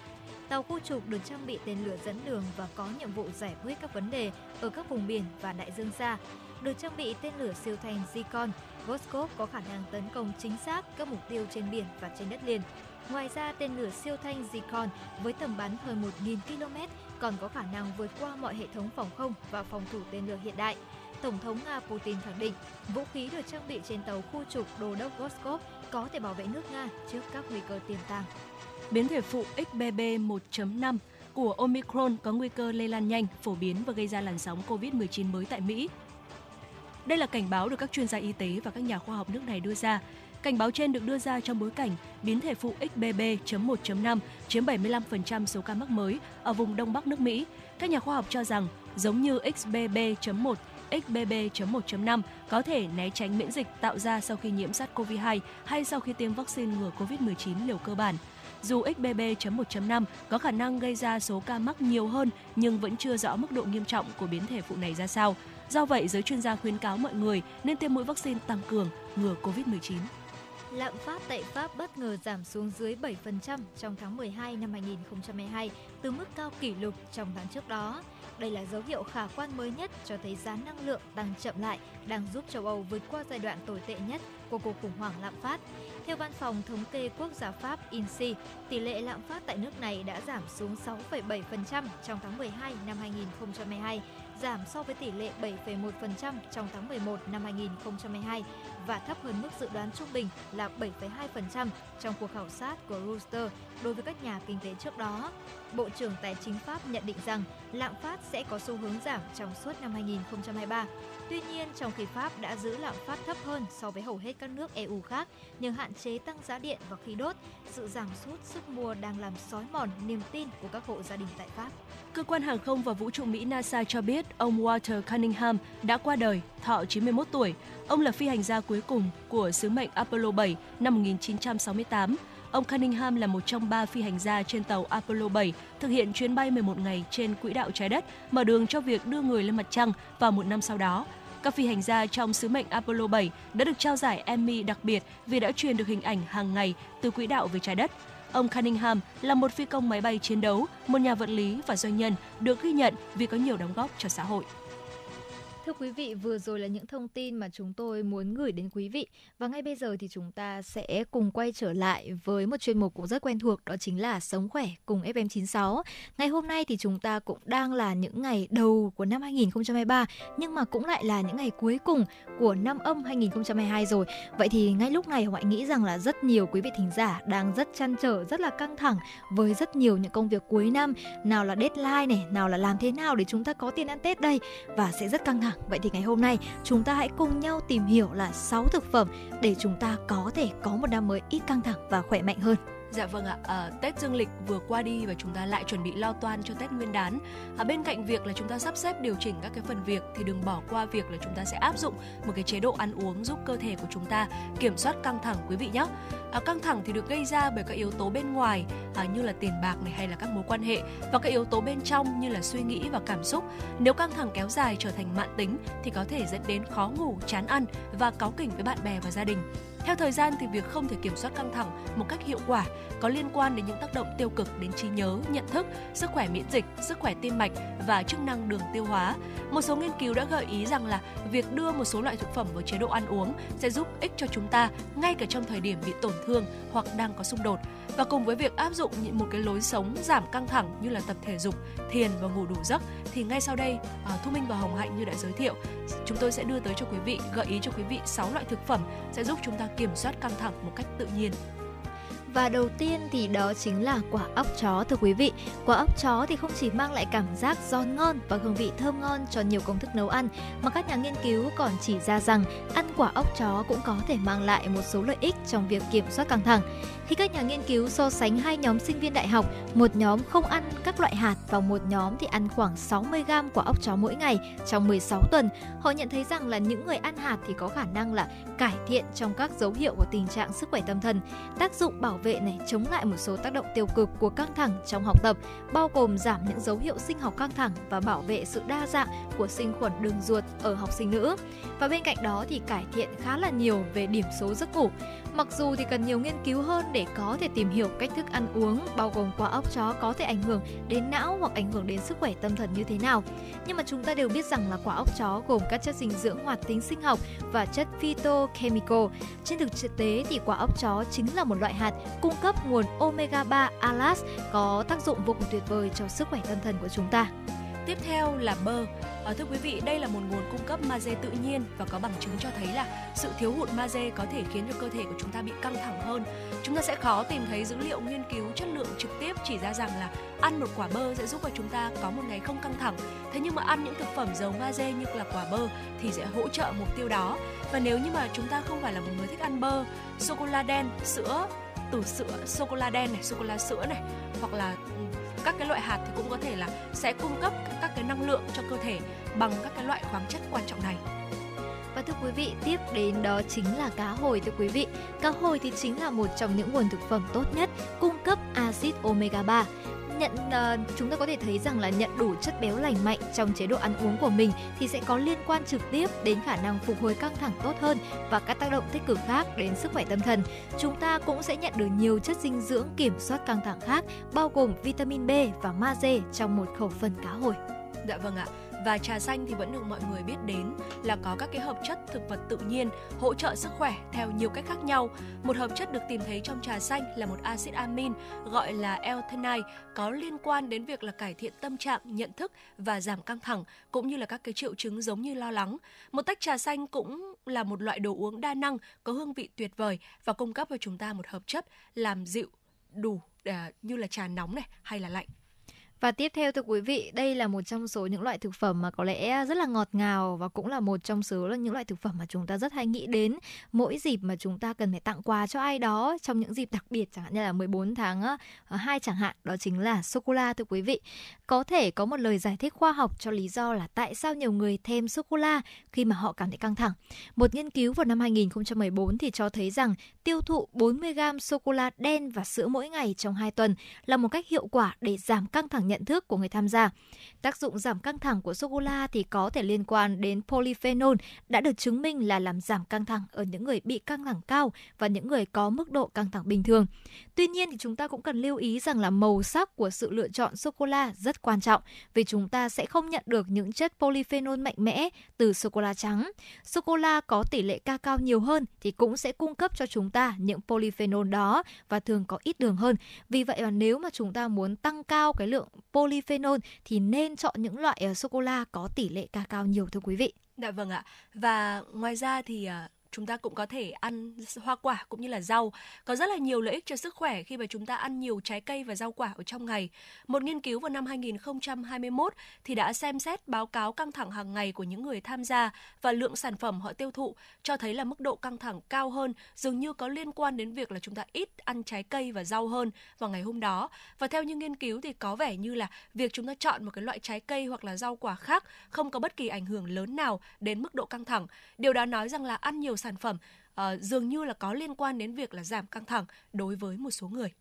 Tàu khu trục được trang bị tên lửa dẫn đường và có nhiệm vụ giải quyết các vấn đề ở các vùng biển và đại dương xa. Được trang bị tên lửa siêu thanh Zikon, Goskov có khả năng tấn công chính xác các mục tiêu trên biển và trên đất liền. Ngoài ra, tên lửa siêu thanh Zikon với tầm bắn hơn 1.000 km còn có khả năng vượt qua mọi hệ thống phòng không và phòng thủ tên lửa hiện đại. Tổng thống Nga Putin khẳng định, vũ khí được trang bị trên tàu khu trục Đồ đốc Goskov có thể bảo vệ nước Nga trước các nguy cơ tiềm tàng.
Biến thể phụ XBB 1.5 của Omicron có nguy cơ lây lan nhanh, phổ biến và gây ra làn sóng COVID-19 mới tại Mỹ. Đây là cảnh báo được các chuyên gia y tế và các nhà khoa học nước này đưa ra. Cảnh báo trên được đưa ra trong bối cảnh biến thể phụ XBB.1.5 chiếm 75% số ca mắc mới ở vùng Đông Bắc nước Mỹ. Các nhà khoa học cho rằng, giống như XBB.1, XBB.1.5 có thể né tránh miễn dịch tạo ra sau khi nhiễm SARS-CoV-2 hay sau khi tiêm vaccine ngừa COVID-19 liều cơ bản. Dù XBB.1.5 có khả năng gây ra số ca mắc nhiều hơn nhưng vẫn chưa rõ mức độ nghiêm trọng của biến thể phụ này ra sao. Do vậy, giới chuyên gia khuyến cáo mọi người nên tiêm mũi vaccine tăng cường ngừa COVID-19.
Lạm phát tại Pháp bất ngờ giảm xuống dưới 7% trong tháng 12 năm 2022 từ mức cao kỷ lục trong tháng trước đó. Đây là dấu hiệu khả quan mới nhất cho thấy giá năng lượng tăng chậm lại, đang giúp châu Âu vượt qua giai đoạn tồi tệ nhất của cuộc khủng hoảng lạm phát. Theo Văn phòng Thống kê Quốc gia Pháp INSEE, tỷ lệ lạm phát tại nước này đã giảm xuống 6,7% trong tháng 12 năm 2022, giảm so với tỷ lệ 7,1% trong tháng 11 năm 2022 và thấp hơn mức dự đoán trung bình là 7,2% trong cuộc khảo sát của Reuters đối với các nhà kinh tế trước đó. Bộ trưởng Tài chính Pháp nhận định rằng lạm phát sẽ có xu hướng giảm trong suốt năm 2023. Tuy nhiên, trong khi Pháp đã giữ lạm phát thấp hơn so với hầu hết các nước EU khác nhờ hạn chế tăng giá điện và khí đốt, sự giảm sút sức mua đang làm sói mòn niềm tin của các hộ gia đình tại Pháp.
Cơ quan hàng không và vũ trụ Mỹ NASA cho biết ông Walter Cunningham đã qua đời, thọ 91 tuổi. Ông là phi hành gia cuối cùng của sứ mệnh Apollo 7 năm 1968. Ông Cunningham là một trong ba phi hành gia trên tàu Apollo 7 thực hiện chuyến bay 11 ngày trên quỹ đạo trái đất, mở đường cho việc đưa người lên mặt trăng vào một năm sau đó. Các phi hành gia trong sứ mệnh Apollo 7 đã được trao giải Emmy đặc biệt vì đã truyền được hình ảnh hàng ngày từ quỹ đạo về trái đất. Ông Cunningham là một phi công máy bay chiến đấu, một nhà vật lý và doanh nhân được ghi nhận vì có nhiều đóng góp cho xã hội.
Thưa quý vị, vừa rồi là những thông tin mà chúng tôi muốn gửi đến quý vị và ngay bây giờ thì chúng ta sẽ cùng quay trở lại với một chuyên mục cũng rất quen thuộc đó chính là Sống khỏe cùng FM96. Ngày hôm nay thì chúng ta cũng đang là những ngày đầu của năm 2023 nhưng mà cũng lại là những ngày cuối cùng của năm âm 2022 rồi. Vậy thì ngay lúc này hoại nghĩ rằng là rất nhiều quý vị thính giả đang rất chăn trở, rất là căng thẳng với rất nhiều những công việc cuối năm, nào là deadline này, nào là làm thế nào để chúng ta có tiền ăn Tết đây và sẽ rất căng thẳng Vậy thì ngày hôm nay, chúng ta hãy cùng nhau tìm hiểu là 6 thực phẩm để chúng ta có thể có một năm mới ít căng thẳng và khỏe mạnh hơn.
Dạ vâng ạ, à, Tết Dương lịch vừa qua đi và chúng ta lại chuẩn bị lo toan cho Tết Nguyên đán. À, bên cạnh việc là chúng ta sắp xếp điều chỉnh các cái phần việc thì đừng bỏ qua việc là chúng ta sẽ áp dụng một cái chế độ ăn uống giúp cơ thể của chúng ta kiểm soát căng thẳng quý vị nhé. À, căng thẳng thì được gây ra bởi các yếu tố bên ngoài à, như là tiền bạc này hay là các mối quan hệ và các yếu tố bên trong như là suy nghĩ và cảm xúc. Nếu căng thẳng kéo dài trở thành mạn tính thì có thể dẫn đến khó ngủ, chán ăn và cáu kỉnh với bạn bè và gia đình. Theo thời gian thì việc không thể kiểm soát căng thẳng một cách hiệu quả có liên quan đến những tác động tiêu cực đến trí nhớ, nhận thức, sức khỏe miễn dịch, sức khỏe tim mạch và chức năng đường tiêu hóa. Một số nghiên cứu đã gợi ý rằng là việc đưa một số loại thực phẩm vào chế độ ăn uống sẽ giúp ích cho chúng ta ngay cả trong thời điểm bị tổn thương hoặc đang có xung đột. Và cùng với việc áp dụng một cái lối sống giảm căng thẳng như là tập thể dục, thiền và ngủ đủ giấc thì ngay sau đây à, Thu Minh và Hồng Hạnh như đã giới thiệu, chúng tôi sẽ đưa tới cho quý vị gợi ý cho quý vị 6 loại thực phẩm sẽ giúp chúng ta kiểm soát căng thẳng một cách tự nhiên.
Và đầu tiên thì đó chính là quả óc chó thưa quý vị. Quả óc chó thì không chỉ mang lại cảm giác giòn ngon và hương vị thơm ngon cho nhiều công thức nấu ăn mà các nhà nghiên cứu còn chỉ ra rằng ăn quả óc chó cũng có thể mang lại một số lợi ích trong việc kiểm soát căng thẳng. Khi các nhà nghiên cứu so sánh hai nhóm sinh viên đại học, một nhóm không ăn các loại hạt và một nhóm thì ăn khoảng 60 gram quả óc chó mỗi ngày trong 16 tuần, họ nhận thấy rằng là những người ăn hạt thì có khả năng là cải thiện trong các dấu hiệu của tình trạng sức khỏe tâm thần, tác dụng bảo vệ này chống lại một số tác động tiêu cực của căng thẳng trong học tập, bao gồm giảm những dấu hiệu sinh học căng thẳng và bảo vệ sự đa dạng của sinh khuẩn đường ruột ở học sinh nữ. Và bên cạnh đó thì cải thiện khá là nhiều về điểm số giấc ngủ. Mặc dù thì cần nhiều nghiên cứu hơn để có thể tìm hiểu cách thức ăn uống, bao gồm quả óc chó có thể ảnh hưởng đến não hoặc ảnh hưởng đến sức khỏe tâm thần như thế nào. Nhưng mà chúng ta đều biết rằng là quả óc chó gồm các chất dinh dưỡng hoạt tính sinh học và chất phytochemical. Trên thực tế thì quả óc chó chính là một loại hạt cung cấp nguồn omega 3 alas có tác dụng vô cùng tuyệt vời cho sức khỏe tâm thần của chúng ta.
Tiếp theo là bơ. À, ờ, thưa quý vị, đây là một nguồn cung cấp magie tự nhiên và có bằng chứng cho thấy là sự thiếu hụt magie có thể khiến cho cơ thể của chúng ta bị căng thẳng hơn. Chúng ta sẽ khó tìm thấy dữ liệu nghiên cứu chất lượng trực tiếp chỉ ra rằng là ăn một quả bơ sẽ giúp cho chúng ta có một ngày không căng thẳng. Thế nhưng mà ăn những thực phẩm giàu magie như là quả bơ thì sẽ hỗ trợ mục tiêu đó. Và nếu như mà chúng ta không phải là một người thích ăn bơ, sô cô la đen, sữa, từ sữa, sô cô la đen này, sô cô la sữa này hoặc là ừ, các cái loại hạt thì cũng có thể là sẽ cung cấp các cái năng lượng cho cơ thể bằng các cái loại khoáng chất quan trọng này.
Và thưa quý vị, tiếp đến đó chính là cá hồi thưa quý vị. Cá hồi thì chính là một trong những nguồn thực phẩm tốt nhất cung cấp axit omega 3 nhận uh, chúng ta có thể thấy rằng là nhận đủ chất béo lành mạnh trong chế độ ăn uống của mình thì sẽ có liên quan trực tiếp đến khả năng phục hồi căng thẳng tốt hơn và các tác động tích cực khác đến sức khỏe tâm thần. Chúng ta cũng sẽ nhận được nhiều chất dinh dưỡng kiểm soát căng thẳng khác bao gồm vitamin B và magie trong một khẩu phần cá hồi.
Dạ vâng ạ và trà xanh thì vẫn được mọi người biết đến là có các cái hợp chất thực vật tự nhiên hỗ trợ sức khỏe theo nhiều cách khác nhau. Một hợp chất được tìm thấy trong trà xanh là một axit amin gọi là L-theanine có liên quan đến việc là cải thiện tâm trạng, nhận thức và giảm căng thẳng cũng như là các cái triệu chứng giống như lo lắng. Một tách trà xanh cũng là một loại đồ uống đa năng có hương vị tuyệt vời và cung cấp cho chúng ta một hợp chất làm dịu đủ à, như là trà nóng này hay là lạnh.
Và tiếp theo thưa quý vị, đây là một trong số những loại thực phẩm mà có lẽ rất là ngọt ngào và cũng là một trong số là những loại thực phẩm mà chúng ta rất hay nghĩ đến mỗi dịp mà chúng ta cần phải tặng quà cho ai đó trong những dịp đặc biệt chẳng hạn như là 14 tháng ờ, ờ, 2 chẳng hạn, đó chính là sô cô la thưa quý vị. Có thể có một lời giải thích khoa học cho lý do là tại sao nhiều người thèm sô cô la khi mà họ cảm thấy căng thẳng. Một nghiên cứu vào năm 2014 thì cho thấy rằng tiêu thụ 40 gram sô cô la đen và sữa mỗi ngày trong 2 tuần là một cách hiệu quả để giảm căng thẳng nhận thức của người tham gia. Tác dụng giảm căng thẳng của sô cô la thì có thể liên quan đến polyphenol đã được chứng minh là làm giảm căng thẳng ở những người bị căng thẳng cao và những người có mức độ căng thẳng bình thường. Tuy nhiên thì chúng ta cũng cần lưu ý rằng là màu sắc của sự lựa chọn sô cô la rất quan trọng vì chúng ta sẽ không nhận được những chất polyphenol mạnh mẽ từ sô cô la trắng. Sô cô la có tỷ lệ ca cao nhiều hơn thì cũng sẽ cung cấp cho chúng ta những polyphenol đó và thường có ít đường hơn. Vì vậy mà nếu mà chúng ta muốn tăng cao cái lượng polyphenol thì nên chọn những loại ờ, sô cô la có tỷ lệ ca cao nhiều, thưa quý vị.
Dạ vâng ạ. Và ngoài ra thì ờ, chúng ta cũng có thể ăn hoa quả cũng như là rau. Có rất là nhiều lợi ích cho sức khỏe khi mà chúng ta ăn nhiều trái cây và rau quả ở trong ngày. Một nghiên cứu vào năm 2021 thì đã xem xét báo cáo căng thẳng hàng ngày của những người tham gia và lượng sản phẩm họ tiêu thụ cho thấy là mức độ căng thẳng cao hơn, dường như có liên quan đến việc là chúng ta ít ăn trái cây và rau hơn vào ngày hôm đó. Và theo như nghiên cứu thì có vẻ như là việc chúng ta chọn một cái loại trái cây hoặc là rau quả khác không có bất kỳ ảnh hưởng lớn nào đến mức độ căng thẳng. Điều đó nói rằng là ăn nhiều sản phẩm uh, dường như là có liên quan đến việc là giảm căng thẳng đối với một số người.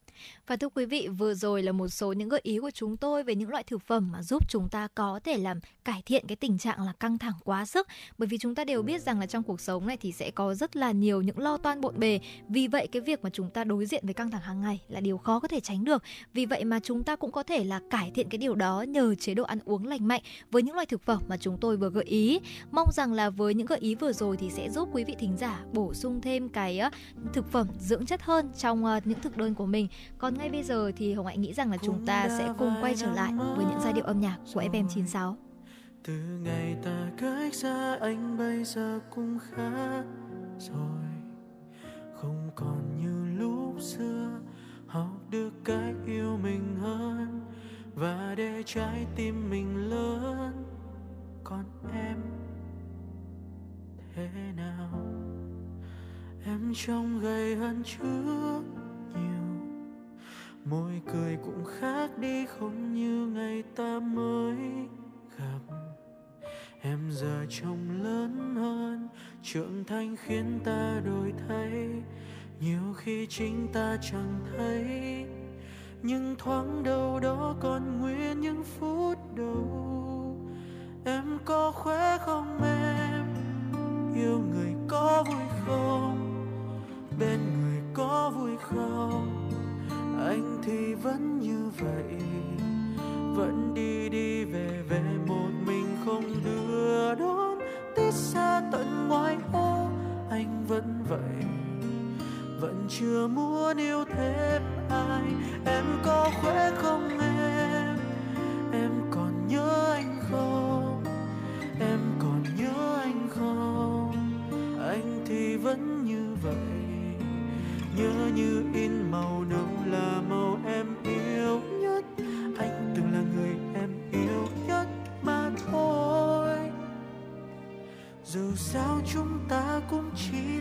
Và thưa quý vị, vừa rồi là một số những gợi ý của chúng tôi về những loại thực phẩm mà giúp chúng ta có thể làm cải thiện cái tình trạng là căng thẳng quá sức. Bởi vì chúng ta đều biết rằng là trong cuộc sống này thì sẽ có rất là nhiều những lo toan bộn bề. Vì vậy cái việc mà chúng ta đối diện với căng thẳng hàng ngày là điều khó có thể tránh được. Vì vậy mà chúng ta cũng có thể là cải thiện cái điều đó nhờ chế độ ăn uống lành mạnh với những loại thực phẩm mà chúng tôi vừa gợi ý. Mong rằng là với những gợi ý vừa rồi thì sẽ giúp quý vị thính giả bổ sung thêm cái thực phẩm dưỡng chất hơn trong những thực đơn của mình còn ngay bây giờ thì Hồng Hạnh nghĩ rằng là chúng ta sẽ cùng quay trở lại với những giai điệu âm nhạc của FM96.
Từ ngày ta cách xa, anh bây giờ cũng khá rồi. Không còn như lúc xưa, Học được cách yêu mình hơn Và để trái tim mình lớn. Còn em thế nào? Em trông gầy hơn trước môi cười cũng khác đi, không như ngày ta mới gặp. Em giờ trông lớn hơn, trưởng thành khiến ta đổi thay. Nhiều khi chính ta chẳng thấy, nhưng thoáng đâu đó còn nguyên những phút đầu. Em có khỏe không em? Yêu người có vui không? Bên người có vui không? Thì vẫn như vậy. Vẫn đi đi ta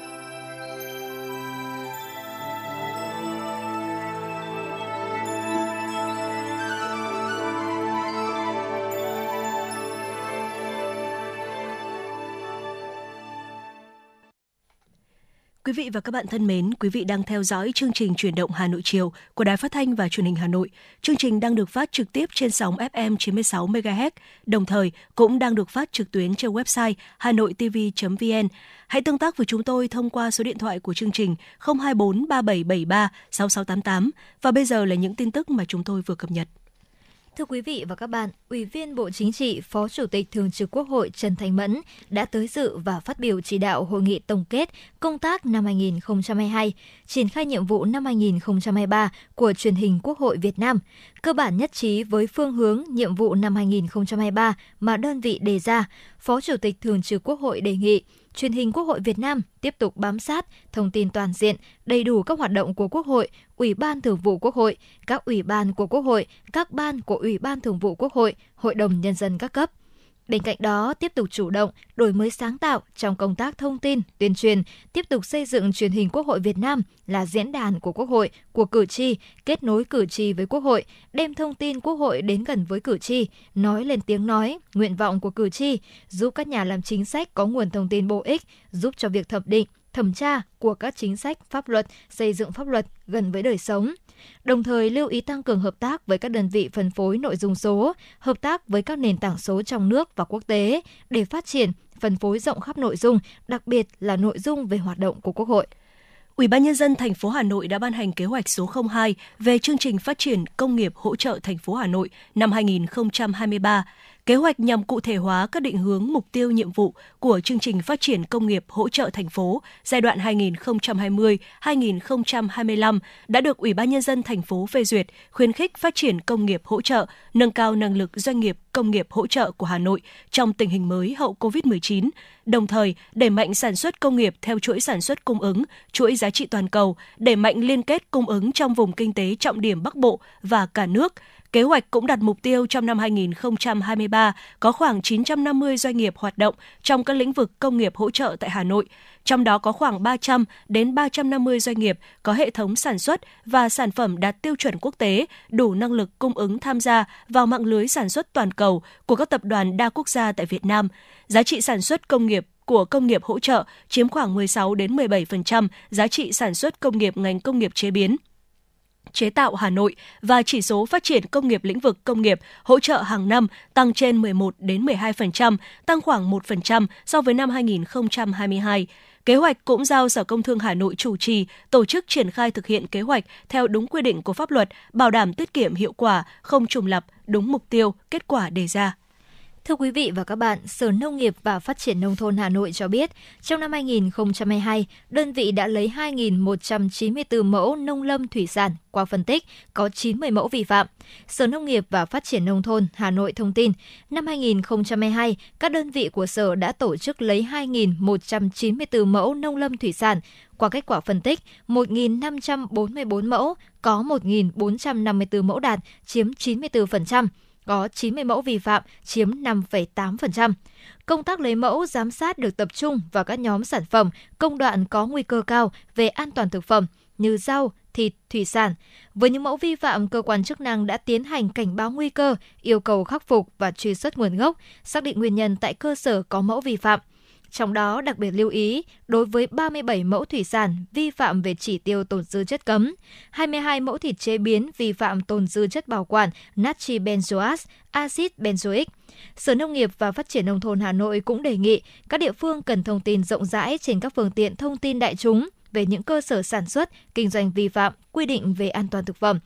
Quý vị và các bạn thân mến, quý vị đang theo dõi chương trình Chuyển động Hà Nội chiều của Đài Phát thanh và Truyền hình Hà Nội. Chương trình đang được phát trực tiếp trên sóng FM 96 MHz, đồng thời cũng đang được phát trực tuyến trên website hanoitv.vn. Hãy tương tác với chúng tôi thông qua số điện thoại của chương trình 024 3773 6688 và bây giờ là những tin tức mà chúng tôi vừa cập nhật.
Thưa quý vị và các bạn, Ủy viên Bộ Chính trị, Phó Chủ tịch Thường trực Quốc hội Trần Thành Mẫn đã tới dự và phát biểu chỉ đạo hội nghị tổng kết công tác năm 2022, triển khai nhiệm vụ năm 2023 của truyền hình Quốc hội Việt Nam, cơ bản nhất trí với phương hướng nhiệm vụ năm 2023 mà đơn vị đề ra. Phó Chủ tịch Thường trực Quốc hội đề nghị truyền hình Quốc hội Việt Nam tiếp tục bám sát, thông tin toàn diện, đầy đủ các hoạt động của Quốc hội, Ủy ban Thường vụ Quốc hội, các ủy ban của Quốc hội, các ban của Ủy ban Thường vụ Quốc hội, Hội đồng Nhân dân các cấp. Bên cạnh đó, tiếp tục chủ động, đổi mới sáng tạo trong công tác thông tin, tuyên truyền, tiếp tục xây dựng truyền hình Quốc hội Việt Nam là diễn đàn của Quốc hội, của cử tri, kết nối cử tri với Quốc hội, đem thông tin Quốc hội đến gần với cử tri, nói lên tiếng nói, nguyện vọng của cử tri, giúp các nhà làm chính sách có nguồn thông tin bổ ích, giúp cho việc thẩm định, thẩm tra của các chính sách, pháp luật, xây dựng pháp luật gần với đời sống. Đồng thời lưu ý tăng cường hợp tác với các đơn vị phân phối nội dung số, hợp tác với các nền tảng số trong nước và quốc tế để phát triển, phân phối rộng khắp nội dung, đặc biệt là nội dung về hoạt động của Quốc hội.
Ủy ban nhân dân thành phố Hà Nội đã ban hành kế hoạch số 02 về chương trình phát triển công nghiệp hỗ trợ thành phố Hà Nội năm 2023. Kế hoạch nhằm cụ thể hóa các định hướng mục tiêu nhiệm vụ của chương trình phát triển công nghiệp hỗ trợ thành phố giai đoạn 2020-2025 đã được Ủy ban nhân dân thành phố phê duyệt, khuyến khích phát triển công nghiệp hỗ trợ, nâng cao năng lực doanh nghiệp công nghiệp hỗ trợ của Hà Nội trong tình hình mới hậu COVID-19, đồng thời đẩy mạnh sản xuất công nghiệp theo chuỗi sản xuất cung ứng, chuỗi giá trị toàn cầu, đẩy mạnh liên kết cung ứng trong vùng kinh tế trọng điểm Bắc Bộ và cả nước. Kế hoạch cũng đặt mục tiêu trong năm 2023 có khoảng 950 doanh nghiệp hoạt động trong các lĩnh vực công nghiệp hỗ trợ tại Hà Nội, trong đó có khoảng 300 đến 350 doanh nghiệp có hệ thống sản xuất và sản phẩm đạt tiêu chuẩn quốc tế, đủ năng lực cung ứng tham gia vào mạng lưới sản xuất toàn cầu của các tập đoàn đa quốc gia tại Việt Nam. Giá trị sản xuất công nghiệp của công nghiệp hỗ trợ chiếm khoảng 16 đến 17% giá trị sản xuất công nghiệp ngành công nghiệp chế biến chế tạo Hà Nội và chỉ số phát triển công nghiệp lĩnh vực công nghiệp hỗ trợ hàng năm tăng trên 11 đến 12%, tăng khoảng 1% so với năm 2022. Kế hoạch cũng giao Sở Công Thương Hà Nội chủ trì tổ chức triển khai thực hiện kế hoạch theo đúng quy định của pháp luật, bảo đảm tiết kiệm hiệu quả, không trùng lập, đúng mục tiêu, kết quả đề ra.
Thưa quý vị và các bạn, Sở Nông nghiệp và Phát triển Nông thôn Hà Nội cho biết, trong năm 2022, đơn vị đã lấy 2.194 mẫu nông lâm thủy sản qua phân tích, có 90 mẫu vi phạm. Sở Nông nghiệp và Phát triển Nông thôn Hà Nội thông tin, năm 2022, các đơn vị của Sở đã tổ chức lấy 2.194 mẫu nông lâm thủy sản. Qua kết quả phân tích, 1.544 mẫu, có 1.454 mẫu đạt, chiếm 94% có 90 mẫu vi phạm, chiếm 5,8%. Công tác lấy mẫu giám sát được tập trung vào các nhóm sản phẩm, công đoạn có nguy cơ cao về an toàn thực phẩm như rau, thịt, thủy sản. Với những mẫu vi phạm, cơ quan chức năng đã tiến hành cảnh báo nguy cơ, yêu cầu khắc phục và truy xuất nguồn gốc, xác định nguyên nhân tại cơ sở có mẫu vi phạm. Trong đó đặc biệt lưu ý đối với 37 mẫu thủy sản vi phạm về chỉ tiêu tồn dư chất cấm, 22 mẫu thịt chế biến vi phạm tồn dư chất bảo quản natri benzoate, axit benzoic. Sở Nông nghiệp và Phát triển Nông thôn Hà Nội cũng đề nghị các địa phương cần thông tin rộng rãi trên các phương tiện thông tin đại chúng về những cơ sở sản xuất, kinh doanh vi phạm quy định về an toàn thực phẩm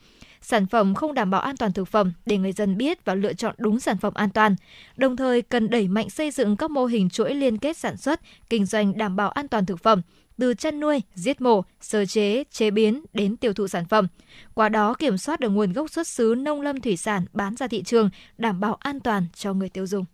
sản phẩm không đảm bảo an toàn thực phẩm để người dân biết và lựa chọn đúng sản phẩm an toàn. Đồng thời cần đẩy mạnh xây dựng các mô hình chuỗi liên kết sản xuất, kinh doanh đảm bảo an toàn thực phẩm, từ chăn nuôi, giết mổ, sơ chế, chế biến đến tiêu thụ sản phẩm. Qua đó kiểm soát được nguồn gốc xuất xứ nông lâm thủy sản bán ra thị trường, đảm bảo an toàn cho người tiêu dùng.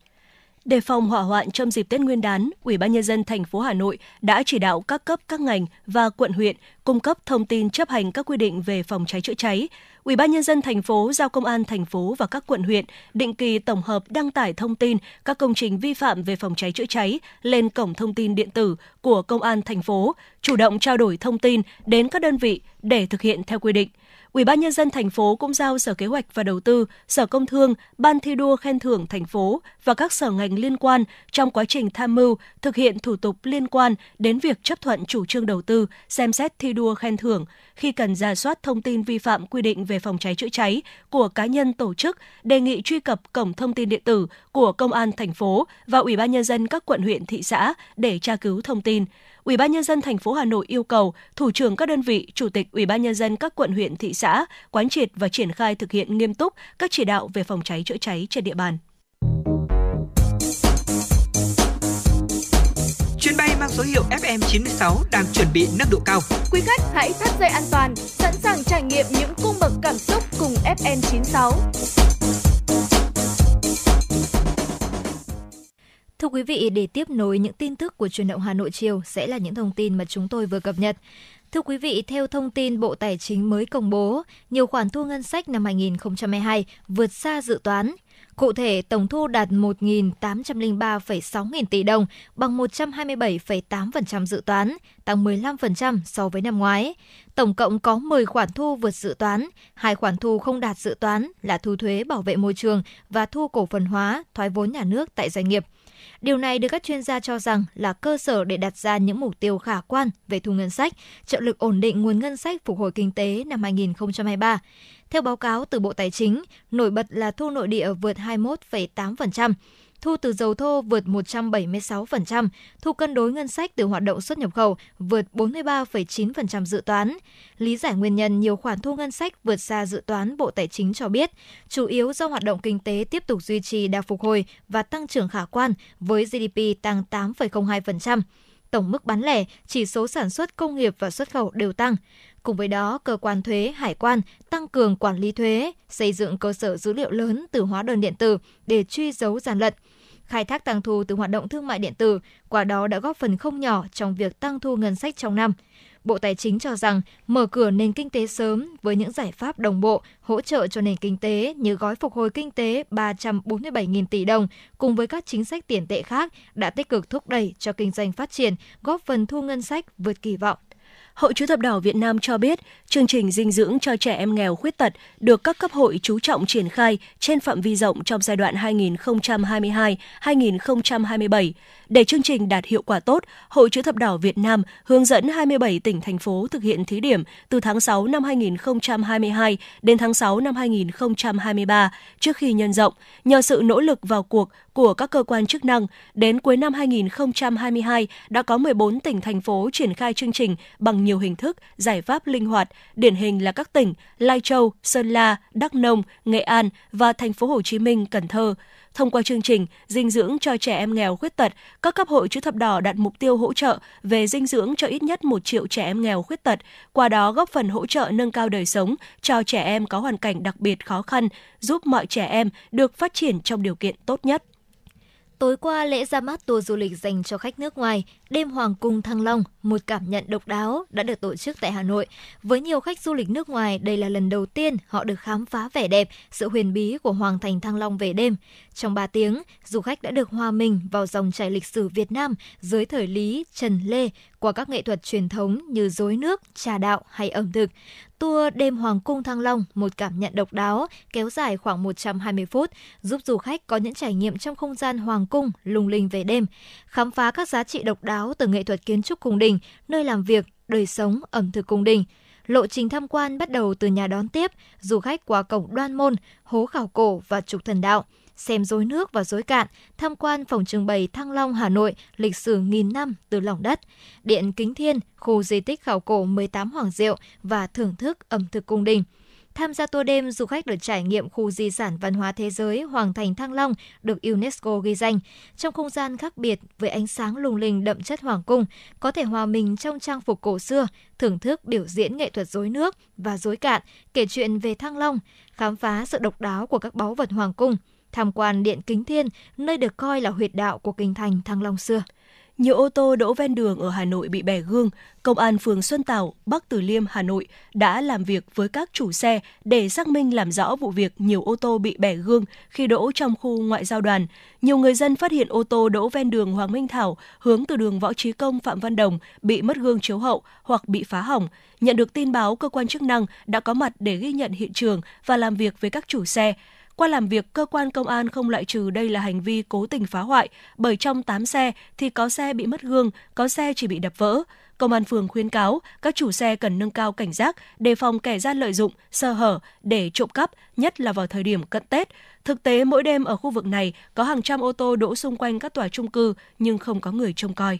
Đề phòng hỏa hoạn trong dịp Tết Nguyên đán, Ủy ban nhân dân thành phố Hà Nội đã chỉ đạo các cấp các ngành và quận huyện cung cấp thông tin chấp hành các quy định về phòng cháy chữa cháy. Ủy ban nhân dân thành phố giao công an thành phố và các quận huyện định kỳ tổng hợp đăng tải thông tin các công trình vi phạm về phòng cháy chữa cháy lên cổng thông tin điện tử của công an thành phố, chủ động trao đổi thông tin đến các đơn vị để thực hiện theo quy định. Ủy ban nhân dân thành phố cũng giao Sở Kế hoạch và Đầu tư, Sở Công Thương, Ban thi đua khen thưởng thành phố và các sở ngành liên quan trong quá trình tham mưu thực hiện thủ tục liên quan đến việc chấp thuận chủ trương đầu tư, xem xét thi đua khen thưởng khi cần ra soát thông tin vi phạm quy định về phòng cháy chữa cháy của cá nhân tổ chức, đề nghị truy cập cổng thông tin điện tử của Công an thành phố và Ủy ban nhân dân các quận huyện thị xã để tra cứu thông tin. Ủy ban nhân dân thành phố Hà Nội yêu cầu thủ trưởng các đơn vị, chủ tịch Ủy ban nhân dân các quận huyện thị xã quán triệt và triển khai thực hiện nghiêm túc các chỉ đạo về phòng cháy chữa cháy trên địa bàn.
Chuyến bay mang số hiệu FM96 đang chuẩn bị nâng độ cao.
Quý khách hãy thắt dây an toàn, sẵn sàng trải nghiệm những cung bậc cảm xúc cùng FN96.
Thưa quý vị, để tiếp nối những tin tức của truyền động Hà Nội chiều sẽ là những thông tin mà chúng tôi vừa cập nhật. Thưa quý vị, theo thông tin Bộ Tài chính mới công bố, nhiều khoản thu ngân sách năm 2022 vượt xa dự toán. Cụ thể, tổng thu đạt 1.803,6 nghìn tỷ đồng, bằng 127,8% dự toán, tăng 15% so với năm ngoái. Tổng cộng có 10 khoản thu vượt dự toán, hai khoản thu không đạt dự toán là thu thuế bảo vệ môi trường và thu cổ phần hóa, thoái vốn nhà nước tại doanh nghiệp. Điều này được các chuyên gia cho rằng là cơ sở để đặt ra những mục tiêu khả quan về thu ngân sách, trợ lực ổn định nguồn ngân sách phục hồi kinh tế năm 2023. Theo báo cáo từ Bộ Tài chính, nổi bật là thu nội địa vượt 21,8%, thu từ dầu thô vượt 176%, thu cân đối ngân sách từ hoạt động xuất nhập khẩu vượt 43,9% dự toán. Lý giải nguyên nhân nhiều khoản thu ngân sách vượt xa dự toán Bộ Tài chính cho biết, chủ yếu do hoạt động kinh tế tiếp tục duy trì đà phục hồi và tăng trưởng khả quan với GDP tăng 8,02% tổng mức bán lẻ, chỉ số sản xuất công nghiệp và xuất khẩu đều tăng. Cùng với đó, cơ quan thuế, hải quan tăng cường quản lý thuế, xây dựng cơ sở dữ liệu lớn từ hóa đơn điện tử để truy dấu gian lận. Khai thác tăng thu từ hoạt động thương mại điện tử, qua đó đã góp phần không nhỏ trong việc tăng thu ngân sách trong năm. Bộ Tài chính cho rằng mở cửa nền kinh tế sớm với những giải pháp đồng bộ hỗ trợ cho nền kinh tế như gói phục hồi kinh tế 347.000 tỷ đồng cùng với các chính sách tiền tệ khác đã tích cực thúc đẩy cho kinh doanh phát triển, góp phần thu ngân sách vượt kỳ vọng.
Hội Chữ thập đỏ Việt Nam cho biết, chương trình dinh dưỡng cho trẻ em nghèo khuyết tật được các cấp hội chú trọng triển khai trên phạm vi rộng trong giai đoạn 2022-2027. Để chương trình đạt hiệu quả tốt, Hội Chữ thập đỏ Việt Nam hướng dẫn 27 tỉnh thành phố thực hiện thí điểm từ tháng 6 năm 2022 đến tháng 6 năm 2023 trước khi nhân rộng. Nhờ sự nỗ lực vào cuộc của các cơ quan chức năng, đến cuối năm 2022 đã có 14 tỉnh thành phố triển khai chương trình bằng nhiều hình thức, giải pháp linh hoạt, điển hình là các tỉnh Lai Châu, Sơn La, Đắk Nông, Nghệ An và thành phố Hồ Chí Minh, Cần Thơ. Thông qua chương trình dinh dưỡng cho trẻ em nghèo khuyết tật, các cấp hội chữ thập đỏ đặt mục tiêu hỗ trợ về dinh dưỡng cho ít nhất 1 triệu trẻ em nghèo khuyết tật, qua đó góp phần hỗ trợ nâng cao đời sống cho trẻ em có hoàn cảnh đặc biệt khó khăn, giúp mọi trẻ em được phát triển trong điều kiện tốt nhất.
Tối qua, lễ ra mắt tour du lịch dành cho khách nước ngoài, đêm Hoàng cung Thăng Long, một cảm nhận độc đáo đã được tổ chức tại Hà Nội. Với nhiều khách du lịch nước ngoài, đây là lần đầu tiên họ được khám phá vẻ đẹp, sự huyền bí của Hoàng thành Thăng Long về đêm. Trong 3 tiếng, du khách đã được hòa mình vào dòng chảy lịch sử Việt Nam dưới thời Lý, Trần Lê qua các nghệ thuật truyền thống như rối nước, trà đạo hay ẩm thực. Tour đêm Hoàng cung Thăng Long, một cảm nhận độc đáo, kéo dài khoảng 120 phút, giúp du khách có những trải nghiệm trong không gian Hoàng cung lung linh về đêm, khám phá các giá trị độc đáo từ nghệ thuật kiến trúc cung đình, nơi làm việc, đời sống, ẩm thực cung đình. Lộ trình tham quan bắt đầu từ nhà đón tiếp, du khách qua cổng đoan môn, hố khảo cổ và trục thần đạo – xem rối nước và rối cạn, tham quan phòng trưng bày Thăng Long Hà Nội lịch sử nghìn năm từ lòng đất, Điện Kính Thiên, khu di tích khảo cổ 18 Hoàng Diệu và thưởng thức ẩm thực cung đình. Tham gia tour đêm, du khách được trải nghiệm khu di sản văn hóa thế giới Hoàng thành Thăng Long được UNESCO ghi danh. Trong không gian khác biệt với ánh sáng lung linh đậm chất hoàng cung, có thể hòa mình trong trang phục cổ xưa, thưởng thức biểu diễn nghệ thuật rối nước và rối cạn, kể chuyện về Thăng Long, khám phá sự độc đáo của các báu vật hoàng cung, tham quan Điện Kính Thiên, nơi được coi là huyệt đạo của kinh thành Thăng Long xưa.
Nhiều ô tô đỗ ven đường ở Hà Nội bị bẻ gương, Công an phường Xuân Tảo, Bắc Từ Liêm, Hà Nội đã làm việc với các chủ xe để xác minh làm rõ vụ việc nhiều ô tô bị bẻ gương khi đỗ trong khu ngoại giao đoàn. Nhiều người dân phát hiện ô tô đỗ ven đường Hoàng Minh Thảo hướng từ đường Võ Trí Công Phạm Văn Đồng bị mất gương chiếu hậu hoặc bị phá hỏng. Nhận được tin báo, cơ quan chức năng đã có mặt để ghi nhận hiện trường và làm việc với các chủ xe. Qua làm việc, cơ quan công an không loại trừ đây là hành vi cố tình phá hoại, bởi trong 8 xe thì có xe bị mất gương, có xe chỉ bị đập vỡ. Công an phường khuyến cáo các chủ xe cần nâng cao cảnh giác, đề phòng kẻ gian lợi dụng, sơ hở để trộm cắp, nhất là vào thời điểm cận Tết. Thực tế mỗi đêm ở khu vực này có hàng trăm ô tô đỗ xung quanh các tòa trung cư nhưng không có người trông coi.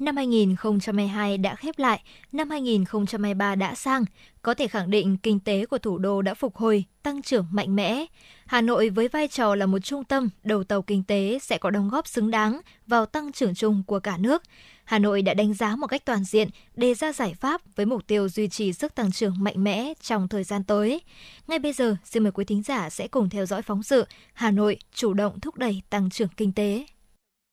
năm 2022 đã khép lại, năm 2023 đã sang, có thể khẳng định kinh tế của thủ đô đã phục hồi, tăng trưởng mạnh mẽ. Hà Nội với vai trò là một trung tâm đầu tàu kinh tế sẽ có đóng góp xứng đáng vào tăng trưởng chung của cả nước. Hà Nội đã đánh giá một cách toàn diện, đề ra giải pháp với mục tiêu duy trì sức tăng trưởng mạnh mẽ trong thời gian tới. Ngay bây giờ, xin mời quý thính giả sẽ cùng theo dõi phóng sự Hà Nội chủ động thúc đẩy tăng trưởng kinh tế.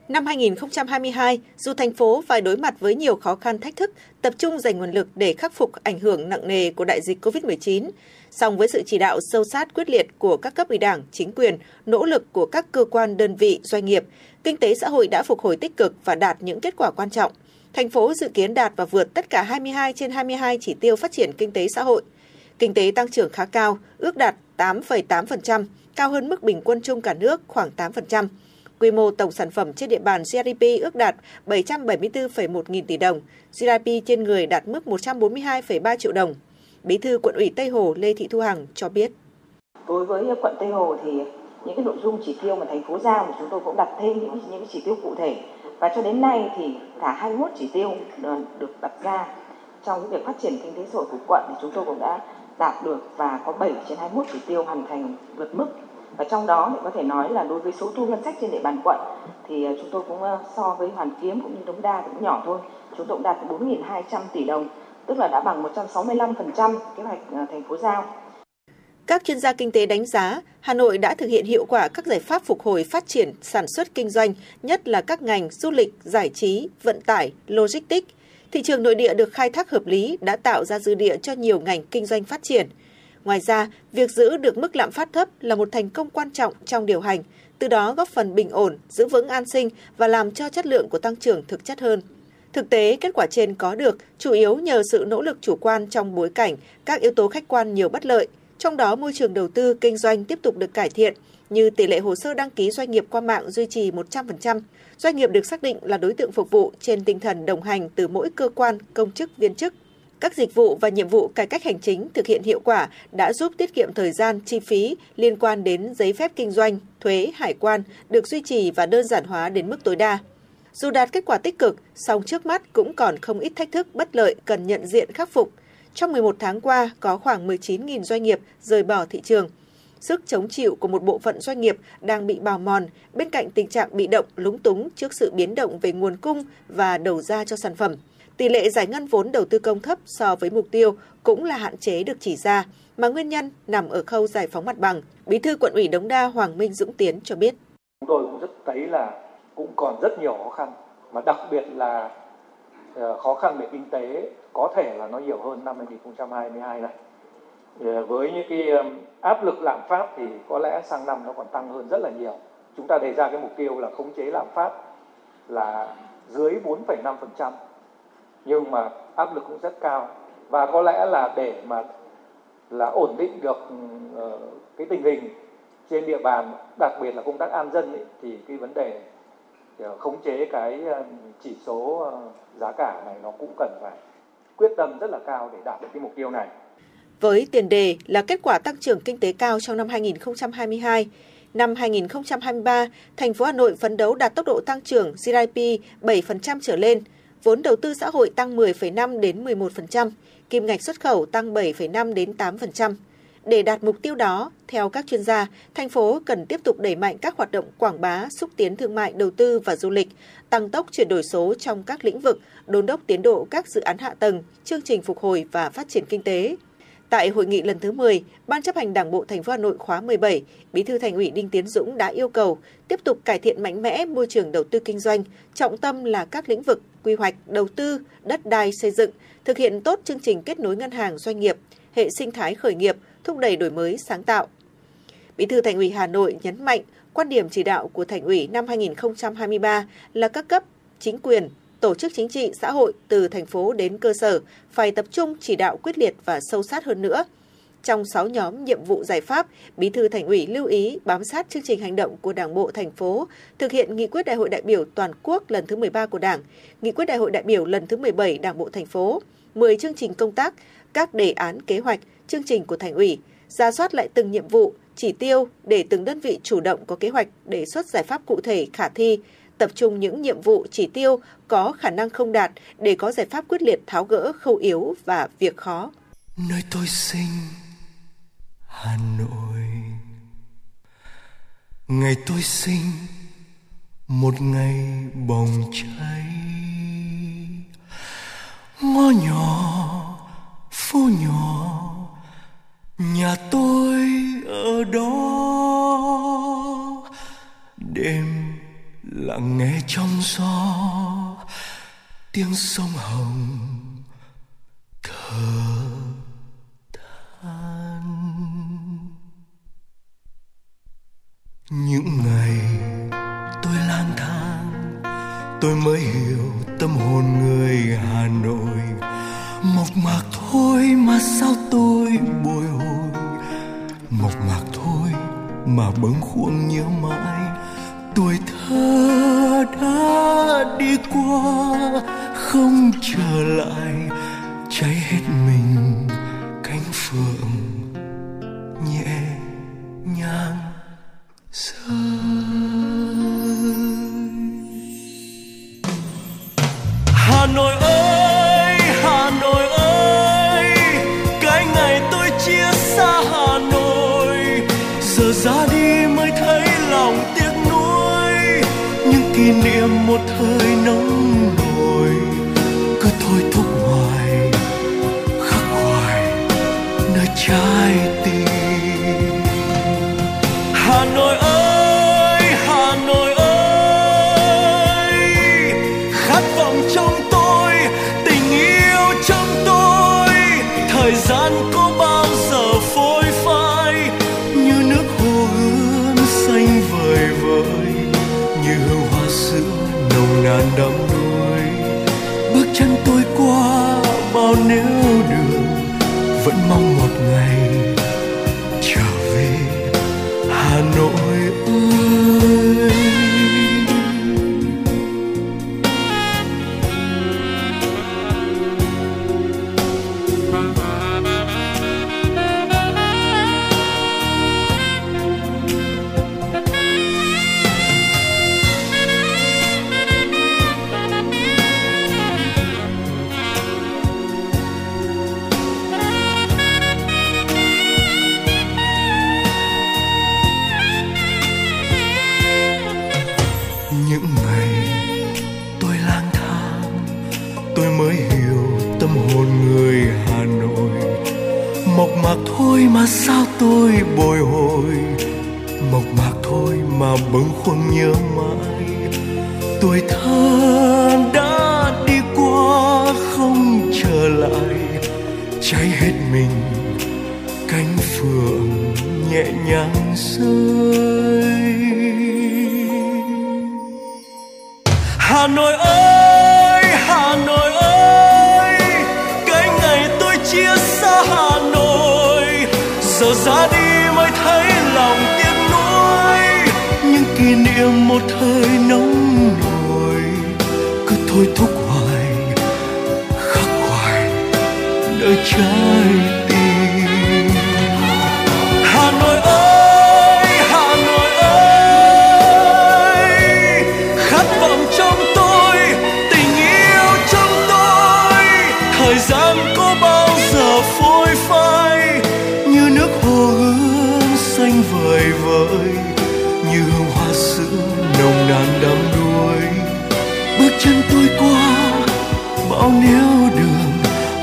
Năm 2022, dù thành phố phải đối mặt với nhiều khó khăn thách thức, tập trung dành nguồn lực để khắc phục ảnh hưởng nặng nề của đại dịch COVID-19, song với sự chỉ đạo sâu sát quyết liệt của các cấp ủy đảng, chính quyền, nỗ lực của các cơ quan đơn vị, doanh nghiệp, kinh tế xã hội đã phục hồi tích cực và đạt những kết quả quan trọng. Thành phố dự kiến đạt và vượt tất cả 22 trên 22 chỉ tiêu phát triển kinh tế xã hội. Kinh tế tăng trưởng khá cao, ước đạt 8,8%, cao hơn mức bình quân chung cả nước khoảng 8%. Quy mô tổng sản phẩm trên địa bàn GDP ước đạt 774,1 nghìn tỷ đồng, GDP trên người đạt mức 142,3 triệu đồng. Bí thư quận ủy Tây Hồ Lê Thị Thu Hằng cho biết.
Đối với quận Tây Hồ thì những cái nội dung chỉ tiêu mà thành phố giao thì chúng tôi cũng đặt thêm những những chỉ tiêu cụ thể và cho đến nay thì cả 21 chỉ tiêu được đặt ra trong cái việc phát triển kinh tế xã hội của quận thì chúng tôi cũng đã đạt được và có 7 trên 21 chỉ tiêu hoàn thành vượt mức và trong đó thì có thể nói là đối với số thu ngân sách trên địa bàn quận thì à, chúng tôi cũng à, so với Hoàn Kiếm cũng như Đống Đa cũng nhỏ thôi. Chúng tôi cũng đạt 4.200 tỷ đồng tức là đã bằng 165% kế hoạch à, thành phố giao.
Các chuyên gia kinh tế đánh giá, Hà Nội đã thực hiện hiệu quả các giải pháp phục hồi phát triển sản xuất kinh doanh, nhất là các ngành du lịch, giải trí, vận tải, logistics. Thị trường nội địa được khai thác hợp lý đã tạo ra dư địa cho nhiều ngành kinh doanh phát triển – Ngoài ra, việc giữ được mức lạm phát thấp là một thành công quan trọng trong điều hành, từ đó góp phần bình ổn, giữ vững an sinh và làm cho chất lượng của tăng trưởng thực chất hơn. Thực tế, kết quả trên có được chủ yếu nhờ sự nỗ lực chủ quan trong bối cảnh các yếu tố khách quan nhiều bất lợi, trong đó môi trường đầu tư kinh doanh tiếp tục được cải thiện, như tỷ lệ hồ sơ đăng ký doanh nghiệp qua mạng duy trì 100%, doanh nghiệp được xác định là đối tượng phục vụ trên tinh thần đồng hành từ mỗi cơ quan, công chức, viên chức các dịch vụ và nhiệm vụ cải cách hành chính thực hiện hiệu quả đã giúp tiết kiệm thời gian, chi phí liên quan đến giấy phép kinh doanh, thuế, hải quan được duy trì và đơn giản hóa đến mức tối đa. Dù đạt kết quả tích cực, song trước mắt cũng còn không ít thách thức bất lợi cần nhận diện khắc phục. Trong 11 tháng qua, có khoảng 19.000 doanh nghiệp rời bỏ thị trường. sức chống chịu của một bộ phận doanh nghiệp đang bị bào mòn bên cạnh tình trạng bị động, lúng túng trước sự biến động về nguồn cung và đầu ra cho sản phẩm. Tỷ lệ giải ngân vốn đầu tư công thấp so với mục tiêu cũng là hạn chế được chỉ ra, mà nguyên nhân nằm ở khâu giải phóng mặt bằng. Bí thư quận ủy Đống Đa Hoàng Minh Dũng Tiến cho biết.
Chúng tôi cũng rất thấy là cũng còn rất nhiều khó khăn, mà đặc biệt là ờ, khó khăn về kinh tế có thể là nó nhiều hơn năm 2022 này. Ờ, với những cái áp lực lạm phát thì có lẽ sang năm nó còn tăng hơn rất là nhiều. Chúng ta đề ra cái mục tiêu là khống chế lạm phát là dưới 4,5% nhưng mà áp lực cũng rất cao và có lẽ là để mà là ổn định được uh, cái tình hình trên địa bàn đặc biệt là công tác an dân ấy, thì cái vấn đề khống chế cái ờ, chỉ số ờ, giá cả này nó cũng cần phải quyết tâm rất là cao để đạt được cái mục tiêu này.
Với tiền đề là kết quả tăng trưởng kinh tế cao trong năm 2022, năm 2023, thành phố Hà Nội phấn đấu đạt tốc độ tăng trưởng GDP 7% trở lên – vốn đầu tư xã hội tăng 10,5 đến 11%, kim ngạch xuất khẩu tăng 7,5 đến 8%. Để đạt mục tiêu đó, theo các chuyên gia, thành phố cần tiếp tục đẩy mạnh các hoạt động quảng bá, xúc tiến thương mại, đầu tư và du lịch, tăng tốc chuyển đổi số trong các lĩnh vực, đôn đốc tiến độ các dự án hạ tầng, chương trình phục hồi và phát triển kinh tế, Tại hội nghị lần thứ 10, Ban chấp hành Đảng bộ thành phố Hà Nội khóa 17, Bí thư Thành ủy Đinh Tiến Dũng đã yêu cầu tiếp tục cải thiện mạnh mẽ môi trường đầu tư kinh doanh, trọng tâm là các lĩnh vực quy hoạch, đầu tư, đất đai xây dựng, thực hiện tốt chương trình kết nối ngân hàng doanh nghiệp, hệ sinh thái khởi nghiệp, thúc đẩy đổi mới sáng tạo. Bí thư Thành ủy Hà Nội nhấn mạnh quan điểm chỉ đạo của Thành ủy năm 2023 là các cấp chính quyền, tổ chức chính trị, xã hội từ thành phố đến cơ sở phải tập trung chỉ đạo quyết liệt và sâu sát hơn nữa. Trong 6 nhóm nhiệm vụ giải pháp, Bí thư Thành ủy lưu ý bám sát chương trình hành động của Đảng bộ thành phố, thực hiện nghị quyết Đại hội đại biểu toàn quốc lần thứ 13 của Đảng, nghị quyết Đại hội đại biểu lần thứ 17 Đảng bộ thành phố, 10 chương trình công tác, các đề án kế hoạch, chương trình của Thành ủy, ra soát lại từng nhiệm vụ, chỉ tiêu để từng đơn vị chủ động có kế hoạch đề xuất giải pháp cụ thể khả thi, tập trung những nhiệm vụ chỉ tiêu có khả năng không đạt để có giải pháp quyết liệt tháo gỡ khâu yếu và việc khó.
Nơi tôi sinh Hà Nội. Ngày tôi sinh, Một ngày bồng cháy. Ngõ nhỏ, Phố nhỏ, Nhà tôi ở đó. Đêm lặng nghe trong gió, tiếng sông hồng thở. Những ngày tôi lang thang, tôi mới hiểu tâm hồn người hà nội. Mộc mạc thôi mà sao tôi bồi hồi? Mộc mạc thôi mà bâng khuâng nhớ mãi. Tuổi thơ đã đi qua, không trở lại. Cháy hết mình cánh phượng nhẹ nhàng hà nội ơi, hà nội ơi, cái ngày tôi chia xa hà nội. Giờ ra đi mới thấy lòng tiếc nuối, những kỷ niệm một thời ngày. Tôi lang thang, tôi mới hiểu tâm hồn người hà nội. Mộc mạc thôi mà sao tôi bồi hồi? Mộc mạc thôi mà bâng khuâng nhớ mãi. Tuổi thơ đã đi qua không trở lại. Cháy hết mình, cánh phượng nhẹ nhàng rơi một thời nóng nổi cứ thôi thúc hoài khắc hoài nơi trái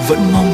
vẫn mong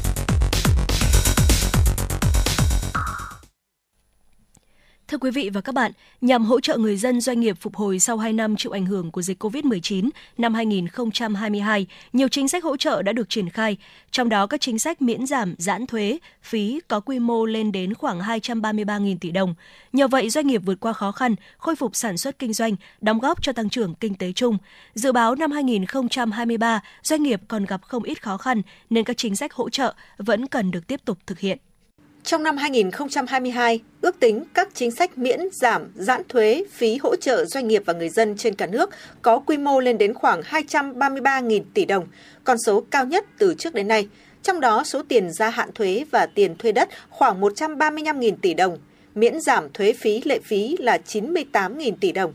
Thưa quý vị và các bạn, nhằm hỗ trợ người dân doanh nghiệp phục hồi sau 2 năm chịu ảnh hưởng của dịch COVID-19 năm 2022, nhiều chính sách hỗ trợ đã được triển khai, trong đó các chính sách miễn giảm, giãn thuế, phí có quy mô lên đến khoảng 233.000 tỷ đồng. Nhờ vậy, doanh nghiệp vượt qua khó khăn, khôi phục sản xuất kinh doanh, đóng góp cho tăng trưởng kinh tế chung. Dự báo năm 2023, doanh nghiệp còn gặp không ít khó khăn nên các chính sách hỗ trợ vẫn cần được tiếp tục thực hiện.
Trong năm 2022, ước tính các chính sách miễn, giảm, giãn thuế, phí hỗ trợ doanh nghiệp và người dân trên cả nước có quy mô lên đến khoảng 233.000 tỷ đồng, con số cao nhất từ trước đến nay. Trong đó, số tiền gia hạn thuế và tiền thuê đất khoảng 135.000 tỷ đồng, miễn giảm thuế phí lệ phí là 98.000 tỷ đồng.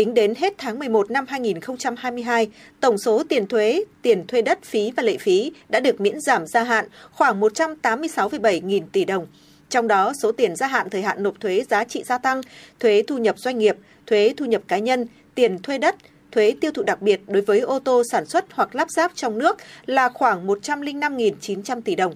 Tính đến hết tháng 11 năm 2022, tổng số tiền thuế, tiền thuê đất phí và lệ phí đã được miễn giảm gia hạn khoảng 186,7 nghìn tỷ đồng. Trong đó, số tiền gia hạn thời hạn nộp thuế giá trị gia tăng, thuế thu nhập doanh nghiệp, thuế thu nhập cá nhân, tiền thuê đất, thuế tiêu thụ đặc biệt đối với ô tô sản xuất hoặc lắp ráp trong nước là khoảng 105.900 tỷ đồng.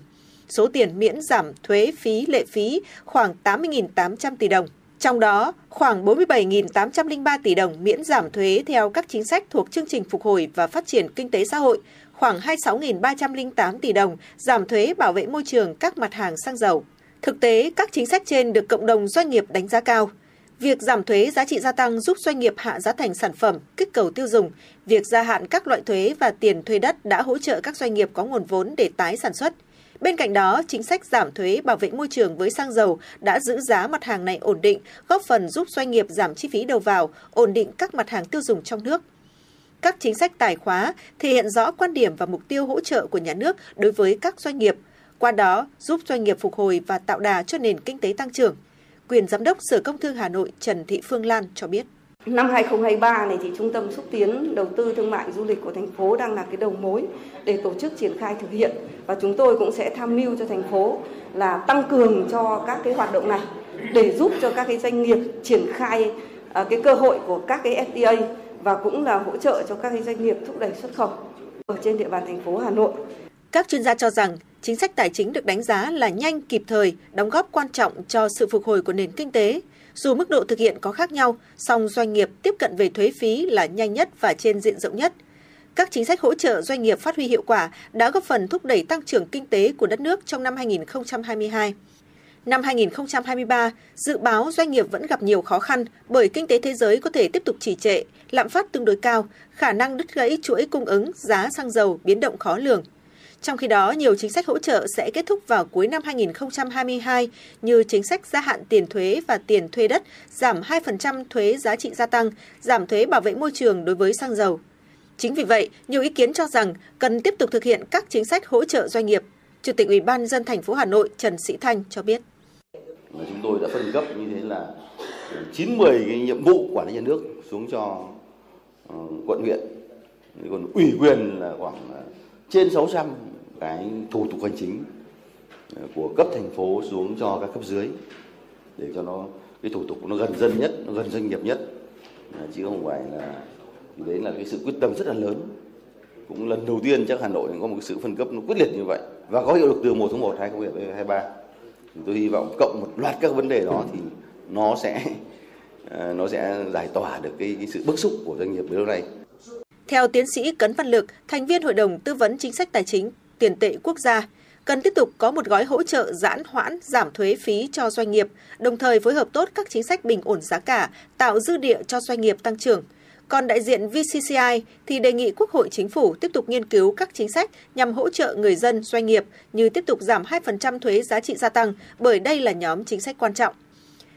Số tiền miễn giảm thuế phí lệ phí khoảng 80.800 tỷ đồng. Trong đó, khoảng 47.803 tỷ đồng miễn giảm thuế theo các chính sách thuộc chương trình phục hồi và phát triển kinh tế xã hội, khoảng 26.308 tỷ đồng giảm thuế bảo vệ môi trường các mặt hàng xăng dầu. Thực tế, các chính sách trên được cộng đồng doanh nghiệp đánh giá cao. Việc giảm thuế giá trị gia tăng giúp doanh nghiệp hạ giá thành sản phẩm, kích cầu tiêu dùng. Việc gia hạn các loại thuế và tiền thuê đất đã hỗ trợ các doanh nghiệp có nguồn vốn để tái sản xuất. Bên cạnh đó, chính sách giảm thuế bảo vệ môi trường với xăng dầu đã giữ giá mặt hàng này ổn định, góp phần giúp doanh nghiệp giảm chi phí đầu vào, ổn định các mặt hàng tiêu dùng trong nước. Các chính sách tài khóa thể hiện rõ quan điểm và mục tiêu hỗ trợ của nhà nước đối với các doanh nghiệp, qua đó giúp doanh nghiệp phục hồi và tạo đà cho nền kinh tế tăng trưởng. Quyền Giám đốc Sở Công Thương Hà Nội Trần Thị Phương Lan cho biết.
Năm 2023 này thì Trung tâm xúc tiến đầu tư thương mại du lịch của thành phố đang là cái đầu mối để tổ chức triển khai thực hiện và chúng tôi cũng sẽ tham mưu cho thành phố là tăng cường cho các cái hoạt động này để giúp cho các cái doanh nghiệp triển khai ờ, cái cơ hội của các cái FTA và cũng là hỗ trợ cho các cái doanh nghiệp thúc đẩy xuất khẩu ở trên địa bàn thành phố Hà Nội.
Các chuyên gia cho rằng chính sách tài chính được đánh giá là nhanh, kịp thời, đóng góp quan trọng cho sự phục hồi của nền kinh tế. Dù mức độ thực hiện có khác nhau, song doanh nghiệp tiếp cận về thuế phí là nhanh nhất và trên diện rộng nhất. Các chính sách hỗ trợ doanh nghiệp phát huy hiệu quả đã góp phần thúc đẩy tăng trưởng kinh tế của đất nước trong năm 2022. Năm 2023, dự báo doanh nghiệp vẫn gặp nhiều khó khăn bởi kinh tế thế giới có thể tiếp tục trì trệ, lạm phát tương đối cao, khả năng đứt gãy chuỗi cung ứng, giá xăng dầu biến động khó lường. Trong khi đó, nhiều chính sách hỗ trợ sẽ kết thúc vào cuối năm 2022 như chính sách gia hạn tiền thuế và tiền thuê đất, giảm 2% thuế giá trị gia tăng, giảm thuế bảo vệ môi trường đối với xăng dầu. Chính vì vậy, nhiều ý kiến cho rằng cần tiếp tục thực hiện các chính sách hỗ trợ doanh nghiệp. Chủ tịch Ủy ban dân thành phố Hà Nội Trần Sĩ Thanh cho biết.
Chúng tôi đã phân cấp như thế là 90 cái nhiệm vụ quản lý nhà nước xuống cho ờ, quận huyện. Còn ủy quyền là khoảng ờ, trên 600 cái thủ tục hành chính ờ, của cấp thành phố xuống cho các cấp dưới để cho nó cái thủ tục nó gần dân nhất, nó gần doanh nghiệp nhất. Chứ không phải là thì đấy là cái sự quyết tâm rất là lớn. Cũng lần đầu tiên chắc Hà Nội có một sự phân cấp nó quyết liệt như vậy và có hiệu lực từ 1 tháng 1 2023 tôi hy vọng cộng một loạt các vấn đề đó thì nó sẽ ờ, nó sẽ giải tỏa được cái, cái sự bức xúc của doanh nghiệp bấy lâu nay.
Theo tiến sĩ Cấn Văn Lực, thành viên Hội đồng Tư vấn Chính sách Tài chính Tiền tệ Quốc gia, cần tiếp tục có một gói hỗ trợ giãn hoãn giảm thuế phí cho doanh nghiệp, đồng thời phối hợp tốt các chính sách bình ổn giá cả, tạo dư địa cho doanh nghiệp tăng trưởng. Còn đại diện VCCI thì đề nghị Quốc hội Chính phủ tiếp tục nghiên cứu các chính sách nhằm hỗ trợ người dân, doanh nghiệp như tiếp tục giảm 2% thuế giá trị gia tăng bởi đây là nhóm chính sách quan trọng.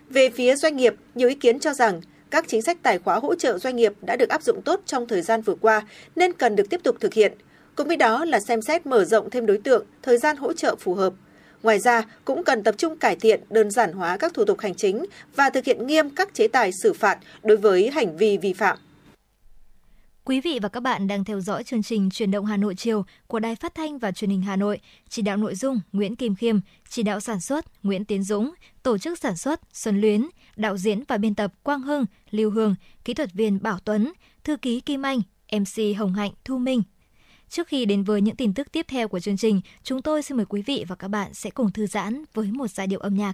Về phía doanh nghiệp, nhiều ý kiến cho rằng các chính sách tài khóa hỗ trợ doanh nghiệp đã được áp dụng tốt trong thời gian vừa qua nên cần được tiếp tục thực hiện. Cùng với đó là xem xét mở rộng thêm đối tượng, thời gian hỗ trợ phù hợp. Ngoài ra, cũng cần tập trung cải thiện, đơn giản hóa các thủ tục hành chính và thực hiện nghiêm các chế tài xử phạt đối với hành vi vi phạm.
Quý vị và các bạn đang theo dõi chương trình Truyền động Hà Nội chiều của Đài Phát thanh và Truyền hình Hà Nội. Chỉ đạo nội dung Nguyễn Kim Khiêm, chỉ đạo sản xuất Nguyễn Tiến Dũng, tổ chức sản xuất Xuân Luyến, đạo diễn và biên tập Quang Hưng, Lưu Hương, kỹ thuật viên Bảo Tuấn, thư ký Kim Anh, MC Hồng Hạnh, Thu Minh. Trước khi đến với những tin tức tiếp theo của chương trình, chúng tôi xin mời quý vị và các bạn sẽ cùng thư giãn với một giai điệu âm nhạc.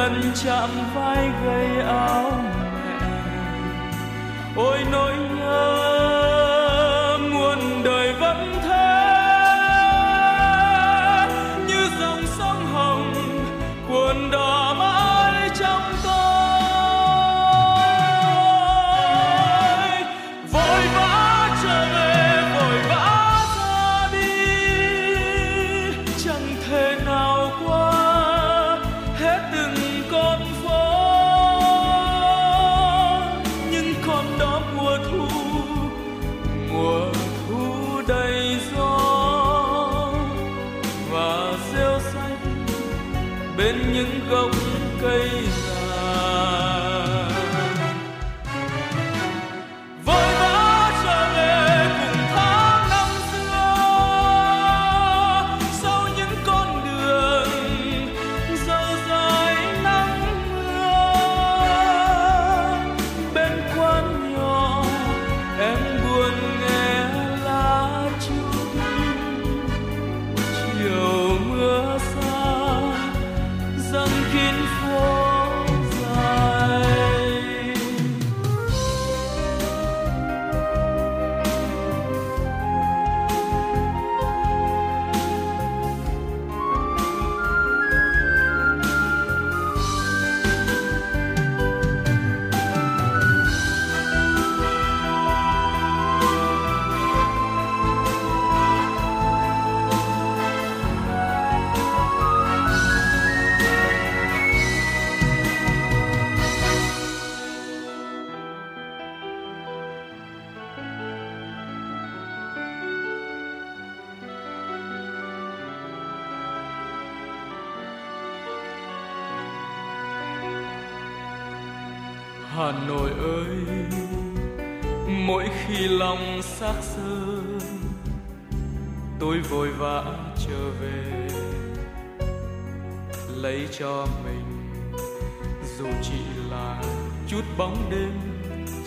lần chạm vai gầy áo mẹ. Ôi nỗi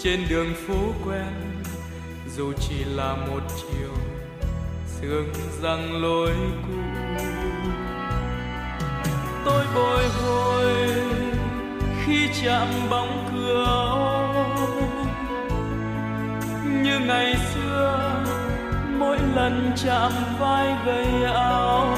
trên đường phố quen, dù chỉ là một chiều, sương răng lối cũ. Tôi bồi hồi khi chạm bóng cửa, như ngày xưa, mỗi lần chạm vai gầy áo.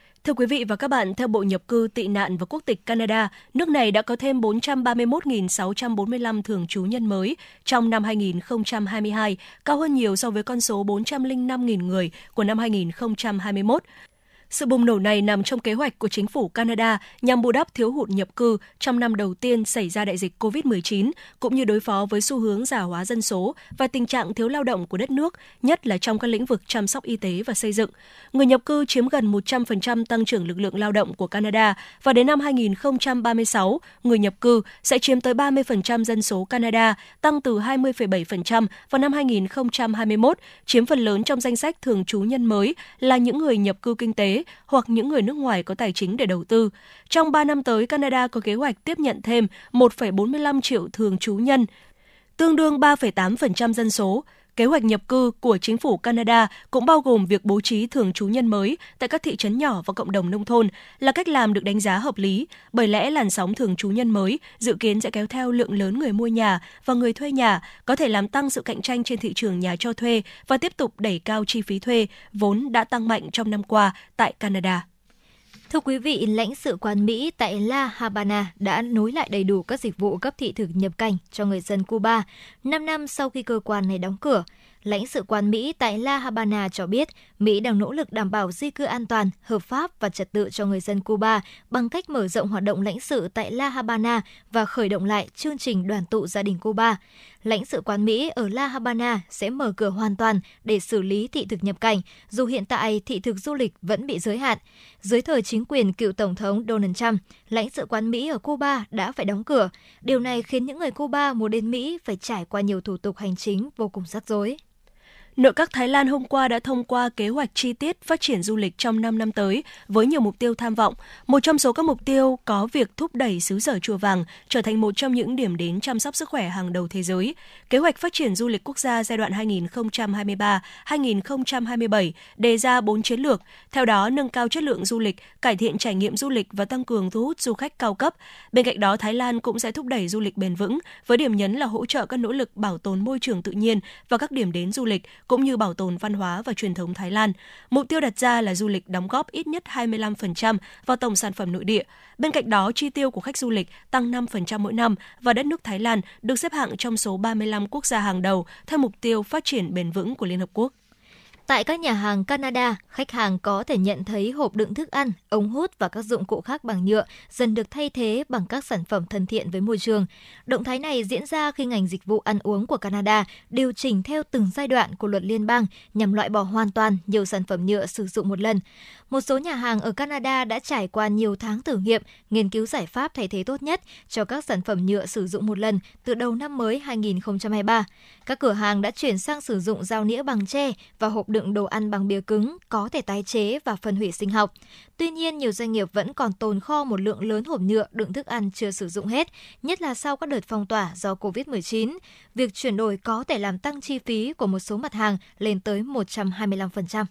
Thưa quý vị và các bạn, theo Bộ Nhập cư, Tị nạn và Quốc tịch Canada, nước này đã có thêm 431.645 thường trú nhân mới trong năm 2022, cao hơn nhiều so với con số 405.000 người của năm 2021. Sự bùng nổ này nằm trong kế hoạch của chính phủ Canada nhằm bù đắp thiếu hụt nhập cư trong năm đầu tiên xảy ra đại dịch COVID-19, cũng như đối phó với xu hướng già hóa dân số và tình trạng thiếu lao động của đất nước, nhất là trong các lĩnh vực chăm sóc y tế và xây dựng. Người nhập cư chiếm gần 100% tăng trưởng lực lượng lao động của Canada và đến năm 2036, người nhập cư sẽ chiếm tới 30% dân số Canada, tăng từ 20,7% vào năm 2021, chiếm phần lớn trong danh sách thường trú nhân mới là những người nhập cư kinh tế hoặc những người nước ngoài có tài chính để đầu tư. Trong 3 năm tới, Canada có kế hoạch tiếp nhận thêm 1,45 triệu thường trú nhân, tương đương 3,8% dân số. Kế hoạch nhập cư của chính phủ Canada cũng bao gồm việc bố trí thường trú nhân mới tại các thị trấn nhỏ và cộng đồng nông thôn là cách làm được đánh giá hợp lý, bởi lẽ làn sóng thường trú nhân mới dự kiến sẽ kéo theo lượng lớn người mua nhà và người thuê nhà, có thể làm tăng sự cạnh tranh trên thị trường nhà cho thuê và tiếp tục đẩy cao chi phí thuê vốn đã tăng mạnh trong năm qua tại Canada.
Thưa quý vị, lãnh sự quán Mỹ tại La Habana đã nối lại đầy đủ các dịch vụ cấp thị thực nhập cảnh cho người dân Cuba 5 năm sau khi cơ quan này đóng cửa. Lãnh sự quán Mỹ tại La Habana cho biết Mỹ đang nỗ lực đảm bảo di cư an toàn, hợp pháp và trật tự cho người dân Cuba bằng cách mở rộng hoạt động lãnh sự tại La Habana và khởi động lại chương trình đoàn tụ gia đình Cuba. Lãnh sự quán Mỹ ở La Habana sẽ mở cửa hoàn toàn để xử lý thị thực nhập cảnh, dù hiện tại thị thực du lịch vẫn bị giới hạn. Dưới thời chính quyền cựu Tổng thống Donald Trump, lãnh sự quán Mỹ ở Cuba đã phải đóng cửa. Điều này khiến những người Cuba muốn đến Mỹ phải trải qua nhiều thủ tục hành chính vô cùng rắc rối.
Nội các Thái Lan hôm qua đã thông qua kế hoạch chi tiết phát triển du lịch trong 5 năm tới với nhiều mục tiêu tham vọng. Một trong số các mục tiêu có việc thúc đẩy xứ sở Chùa Vàng trở thành một trong những điểm đến chăm sóc sức khỏe hàng đầu thế giới. Kế hoạch phát triển du lịch quốc gia giai đoạn 2023-2027 đề ra 4 chiến lược, theo đó nâng cao chất lượng du lịch, cải thiện trải nghiệm du lịch và tăng cường thu hút du khách cao cấp. Bên cạnh đó, Thái Lan cũng sẽ thúc đẩy du lịch bền vững với điểm nhấn là hỗ trợ các nỗ lực bảo tồn môi trường tự nhiên và các điểm đến du lịch cũng như bảo tồn văn hóa và truyền thống Thái Lan. Mục tiêu đặt ra là du lịch đóng góp ít nhất 25% vào tổng sản phẩm nội địa. Bên cạnh đó, chi tiêu của khách du lịch tăng 5% mỗi năm và đất nước Thái Lan được xếp hạng trong số 35 quốc gia hàng đầu theo mục tiêu phát triển bền vững của Liên Hợp Quốc.
Tại các nhà hàng Canada, khách hàng có thể nhận thấy hộp đựng thức ăn, ống hút và các dụng cụ khác bằng nhựa dần được thay thế bằng các sản phẩm thân thiện với môi trường. Động thái này diễn ra khi ngành dịch vụ ăn uống của Canada điều chỉnh theo từng giai đoạn của luật liên bang nhằm loại bỏ hoàn toàn nhiều sản phẩm nhựa sử dụng một lần. Một số nhà hàng ở Canada đã trải qua nhiều tháng thử nghiệm, nghiên cứu giải pháp thay thế tốt nhất cho các sản phẩm nhựa sử dụng một lần từ đầu năm mới 2023. Các cửa hàng đã chuyển sang sử dụng dao nĩa bằng tre và hộp đựng đồ ăn bằng bìa cứng có thể tái chế và phân hủy sinh học. Tuy nhiên, nhiều doanh nghiệp vẫn còn tồn kho một lượng lớn hộp nhựa đựng thức ăn chưa sử dụng hết, nhất là sau các đợt phong tỏa do COVID-19. Việc chuyển đổi có thể làm tăng chi phí của một số mặt hàng lên tới 125%.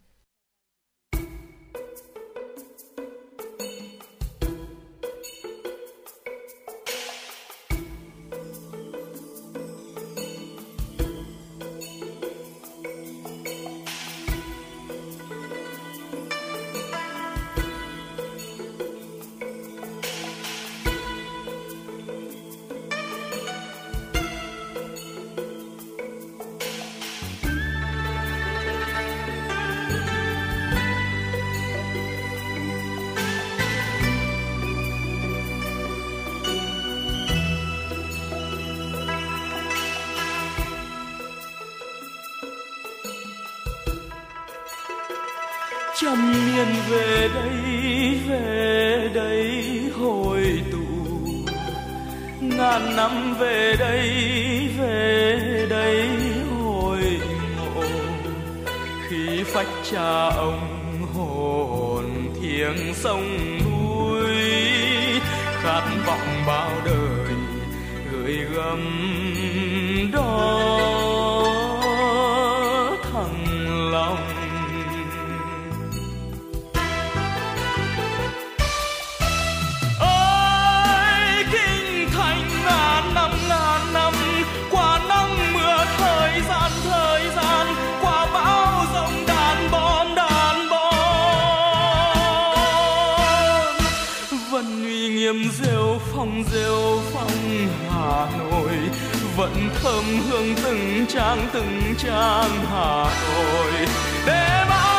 Vẫn thơm hương từng trang từng trang hà nội. Để bao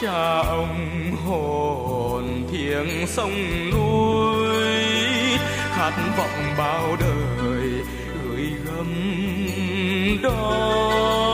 cha ông hồn thiêng sông núi khát vọng bao đời gửi gắm đó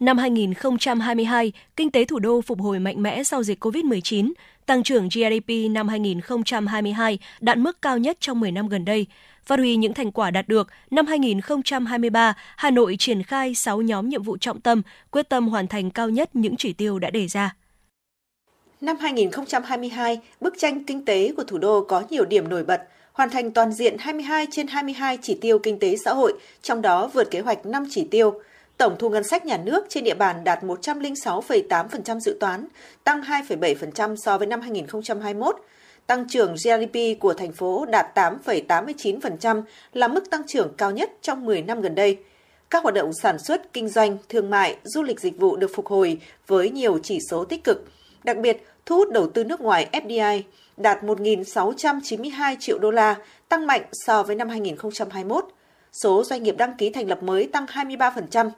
Năm 2022, kinh tế thủ đô phục hồi mạnh mẽ sau dịch COVID-19. Tăng trưởng GDP năm 2022 đạt mức cao nhất trong 10 năm gần đây. Phát huy những thành quả đạt được, năm 2023, Hà Nội triển khai 6 nhóm nhiệm vụ trọng tâm, quyết tâm hoàn thành cao nhất những chỉ tiêu đã đề ra.
Năm 2022, bức tranh kinh tế của thủ đô có nhiều điểm nổi bật, hoàn thành toàn diện 22 trên 22 chỉ tiêu kinh tế xã hội, trong đó vượt kế hoạch 5 chỉ tiêu. Tổng thu ngân sách nhà nước trên địa bàn đạt 106,8% dự toán, tăng 2,7% so với năm 2021. Tăng trưởng GDP của thành phố đạt 8,89% là mức tăng trưởng cao nhất trong 10 năm gần đây. Các hoạt động sản xuất, kinh doanh, thương mại, du lịch dịch vụ được phục hồi với nhiều chỉ số tích cực. Đặc biệt, thu hút đầu tư nước ngoài FDI đạt 1.692 triệu đô la, tăng mạnh so với năm 2021. Số doanh nghiệp đăng ký thành lập mới tăng 23%.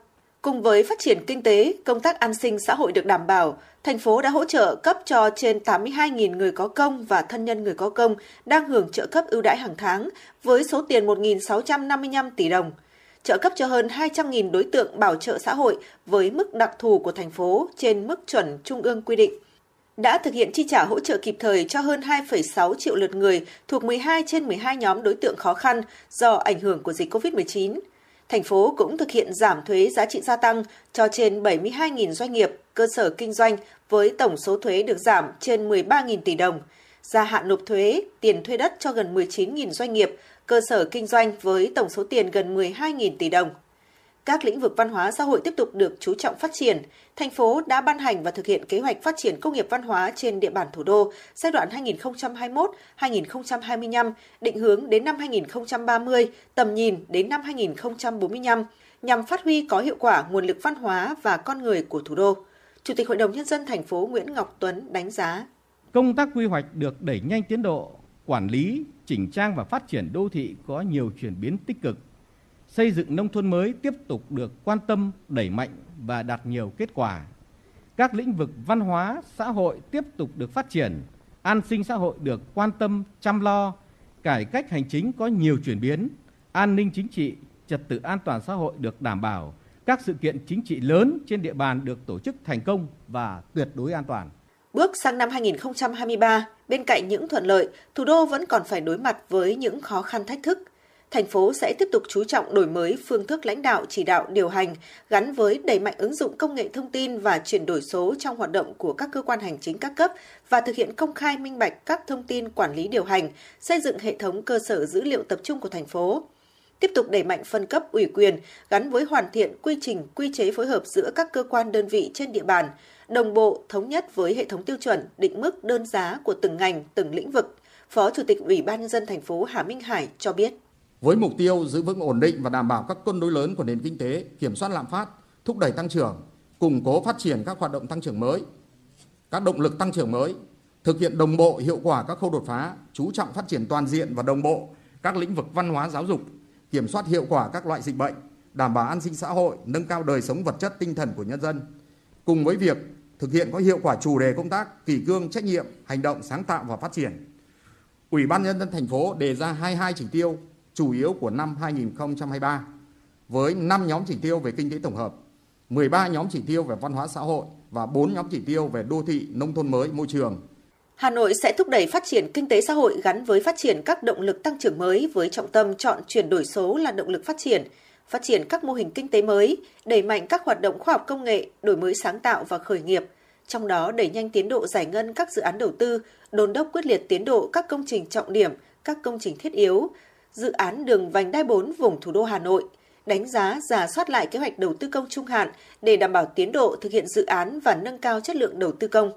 Cùng với phát triển kinh tế, công tác an sinh xã hội được đảm bảo, thành phố đã hỗ trợ cấp cho trên 82.000 người có công và thân nhân người có công đang hưởng trợ cấp ưu đãi hàng tháng với số tiền 1.655 tỷ đồng. Trợ cấp cho hơn 200.000 đối tượng bảo trợ xã hội với mức đặc thù của thành phố trên mức chuẩn trung ương quy định đã thực hiện chi trả hỗ trợ kịp thời cho hơn 2,6 triệu lượt người thuộc 12 trên 12 nhóm đối tượng khó khăn do ảnh hưởng của dịch COVID-19. Thành phố cũng thực hiện giảm thuế giá trị gia tăng cho trên 72.000 doanh nghiệp, cơ sở kinh doanh với tổng số thuế được giảm trên 13.000 tỷ đồng, gia hạn nộp thuế, tiền thuê đất cho gần 19.000 doanh nghiệp, cơ sở kinh doanh với tổng số tiền gần 12.000 tỷ đồng. Các lĩnh vực văn hóa xã hội tiếp tục được chú trọng phát triển. Thành phố đã ban hành và thực hiện kế hoạch phát triển công nghiệp văn hóa trên địa bàn thủ đô giai đoạn 2021-2025, định hướng đến năm 2030, tầm nhìn đến năm 2045, nhằm phát huy có hiệu quả nguồn lực văn hóa và con người của thủ đô. Chủ tịch Hội đồng Nhân dân thành phố Nguyễn Ngọc Tuấn đánh giá.
Công tác quy hoạch được đẩy nhanh tiến độ, quản lý, chỉnh trang và phát triển đô thị có nhiều chuyển biến tích cực. Xây dựng nông thôn mới tiếp tục được quan tâm, đẩy mạnh và đạt nhiều kết quả. Các lĩnh vực văn hóa, xã hội tiếp tục được phát triển, an sinh xã hội được quan tâm, chăm lo, cải cách hành chính có nhiều chuyển biến, an ninh chính trị, trật tự an toàn xã hội được đảm bảo, các sự kiện chính trị lớn trên địa bàn được tổ chức thành công và tuyệt đối an toàn.
Bước sang năm 2023, bên cạnh những thuận lợi, thủ đô vẫn còn phải đối mặt với những khó khăn thách thức. Thành phố sẽ tiếp tục chú trọng đổi mới phương thức lãnh đạo, chỉ đạo, điều hành gắn với đẩy mạnh ứng dụng công nghệ thông tin và chuyển đổi số trong hoạt động của các cơ quan hành chính các cấp và thực hiện công khai minh bạch các thông tin quản lý điều hành, xây dựng hệ thống cơ sở dữ liệu tập trung của thành phố tiếp tục đẩy mạnh phân cấp ủy quyền gắn với hoàn thiện quy trình quy chế phối hợp giữa các cơ quan đơn vị trên địa bàn đồng bộ, thống nhất với hệ thống tiêu chuẩn, định mức đơn giá của từng ngành, từng lĩnh vực. Phó Chủ tịch Ủy ban nhân dân thành phố Hà Minh Hải cho biết.
Với mục tiêu giữ vững ổn định và đảm bảo các cân đối lớn của nền kinh tế, kiểm soát lạm phát, thúc đẩy tăng trưởng, củng cố phát triển các hoạt động tăng trưởng mới, các động lực tăng trưởng mới, thực hiện đồng bộ hiệu quả các khâu đột phá, chú trọng phát triển toàn diện và đồng bộ các lĩnh vực văn hóa giáo dục, kiểm soát hiệu quả các loại dịch bệnh, đảm bảo an sinh xã hội, nâng cao đời sống vật chất tinh thần của nhân dân. Cùng với việc thực hiện có hiệu quả chủ đề công tác kỷ cương trách nhiệm, hành động sáng tạo và phát triển. Ủy ban nhân dân thành phố đề ra 22 chỉ tiêu chủ yếu của năm 2023 với 5 nhóm chỉ tiêu về kinh tế tổng hợp, 13 nhóm chỉ tiêu về văn hóa xã hội và 4 nhóm chỉ tiêu về đô thị, nông thôn mới, môi trường.
Hà Nội sẽ thúc đẩy phát triển kinh tế xã hội gắn với phát triển các động lực tăng trưởng mới với trọng tâm chọn chuyển đổi số là động lực phát triển, phát triển các mô hình kinh tế mới, đẩy mạnh các hoạt động khoa học công nghệ, đổi mới sáng tạo và khởi nghiệp, trong đó đẩy nhanh tiến độ giải ngân các dự án đầu tư, đôn đốc quyết liệt tiến độ các công trình trọng điểm, các công trình thiết yếu, dự án đường vành đai 4 vùng thủ đô Hà Nội, đánh giá, giả soát lại kế hoạch đầu tư công trung hạn để đảm bảo tiến độ thực hiện dự án và nâng cao chất lượng đầu tư công.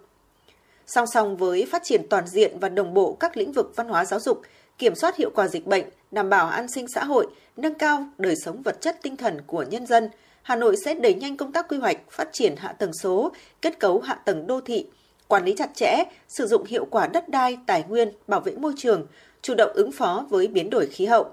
Song song với phát triển toàn diện và đồng bộ các lĩnh vực văn hóa giáo dục, kiểm soát hiệu quả dịch bệnh, đảm bảo an sinh xã hội, nâng cao đời sống vật chất tinh thần của nhân dân, Hà Nội sẽ đẩy nhanh công tác quy hoạch, phát triển hạ tầng số, kết cấu hạ tầng đô thị, quản lý chặt chẽ, sử dụng hiệu quả đất đai, tài nguyên, bảo vệ môi trường, chủ động ứng phó với biến đổi khí hậu.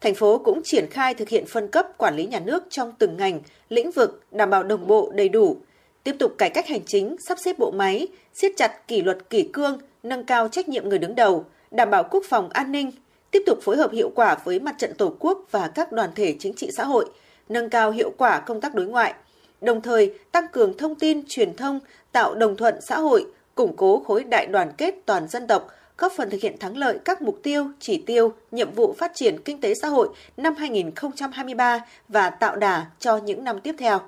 Thành phố cũng triển khai thực hiện phân cấp quản lý nhà nước trong từng ngành, lĩnh vực đảm bảo đồng bộ đầy đủ, tiếp tục cải cách hành chính, sắp xếp bộ máy, siết chặt kỷ luật kỷ cương, nâng cao trách nhiệm người đứng đầu, đảm bảo quốc phòng an ninh, tiếp tục phối hợp hiệu quả với mặt trận Tổ quốc và các đoàn thể chính trị xã hội, nâng cao hiệu quả công tác đối ngoại, đồng thời tăng cường thông tin, truyền thông, tạo đồng thuận xã hội, củng cố khối đại đoàn kết toàn dân tộc, góp phần thực hiện thắng lợi các mục tiêu, chỉ tiêu, nhiệm vụ phát triển kinh tế xã hội năm 2023 và tạo đà cho những năm tiếp theo.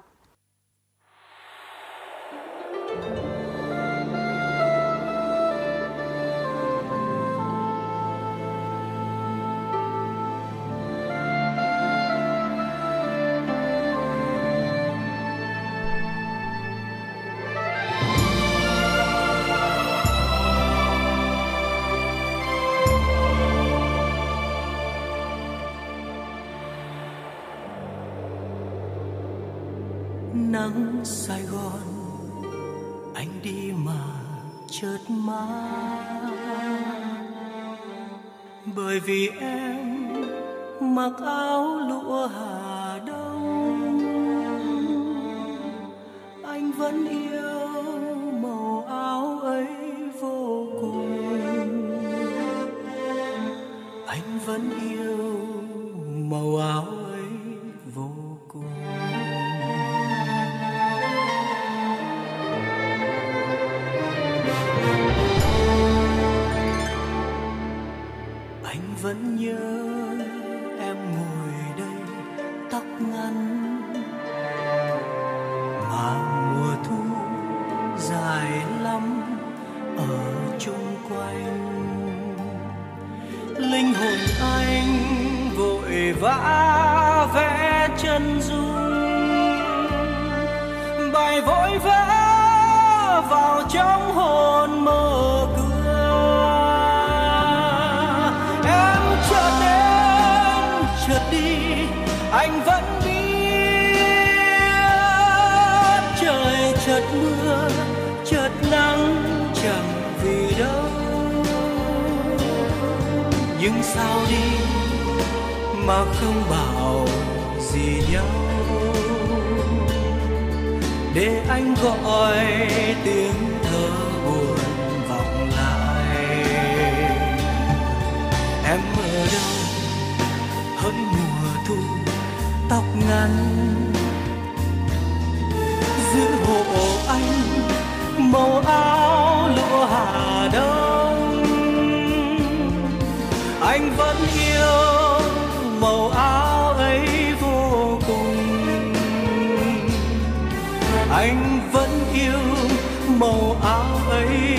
Nắng Sài Gòn. Anh đi mà chợt mắt bởi vì em mặc áo lụa Hà Đông. Anh vẫn yêu màu áo ấy vô cùng. Anh vẫn yêu màu áo vẫn nhớ em ngồi đây tóc ngắn. Mà mùa thu dài lắm ở chung quanh. Linh hồn anh vội vã vẽ chân dung. Bài vội vã vào trong hồn mơ sao đi mà không bảo gì nhau. Để anh gọi tiếng thơ buồn vọng lại. Em ở đâu hỡi mùa thu, tóc ngắn. Giữ hộ anh, màu áo lụa hà đông anh vẫn yêu màu áo ấy vô cùng. Anh vẫn yêu màu áo ấy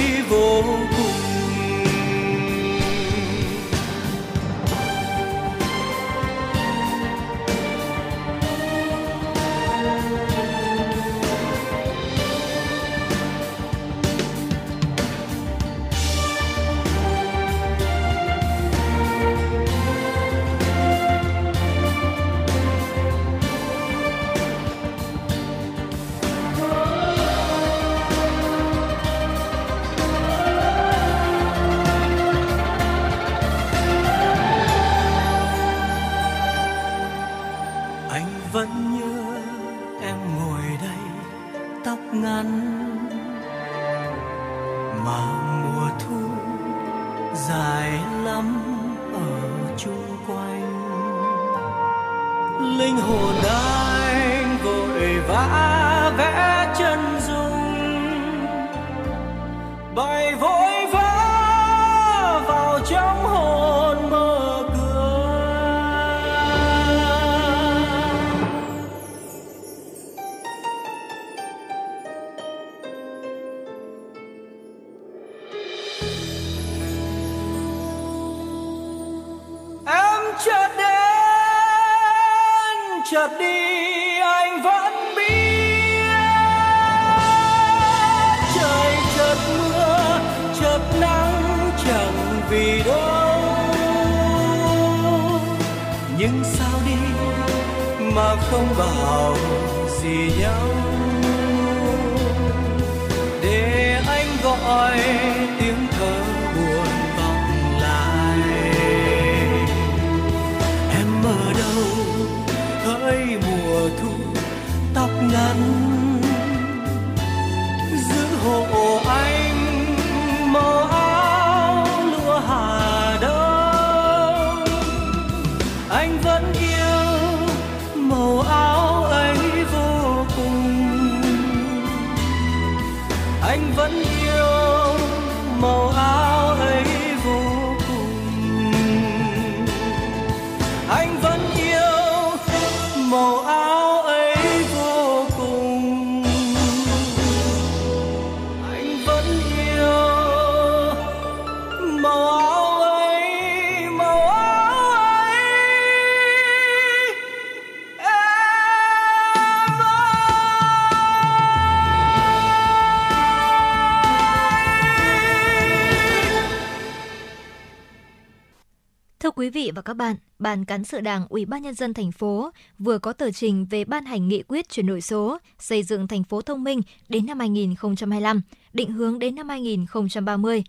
vị và các bạn, Ban cán sự Đảng Ủy ban nhân dân thành phố vừa có tờ trình về ban hành nghị quyết chuyển đổi số, xây dựng thành phố thông minh đến năm 2025, định hướng đến năm 2030.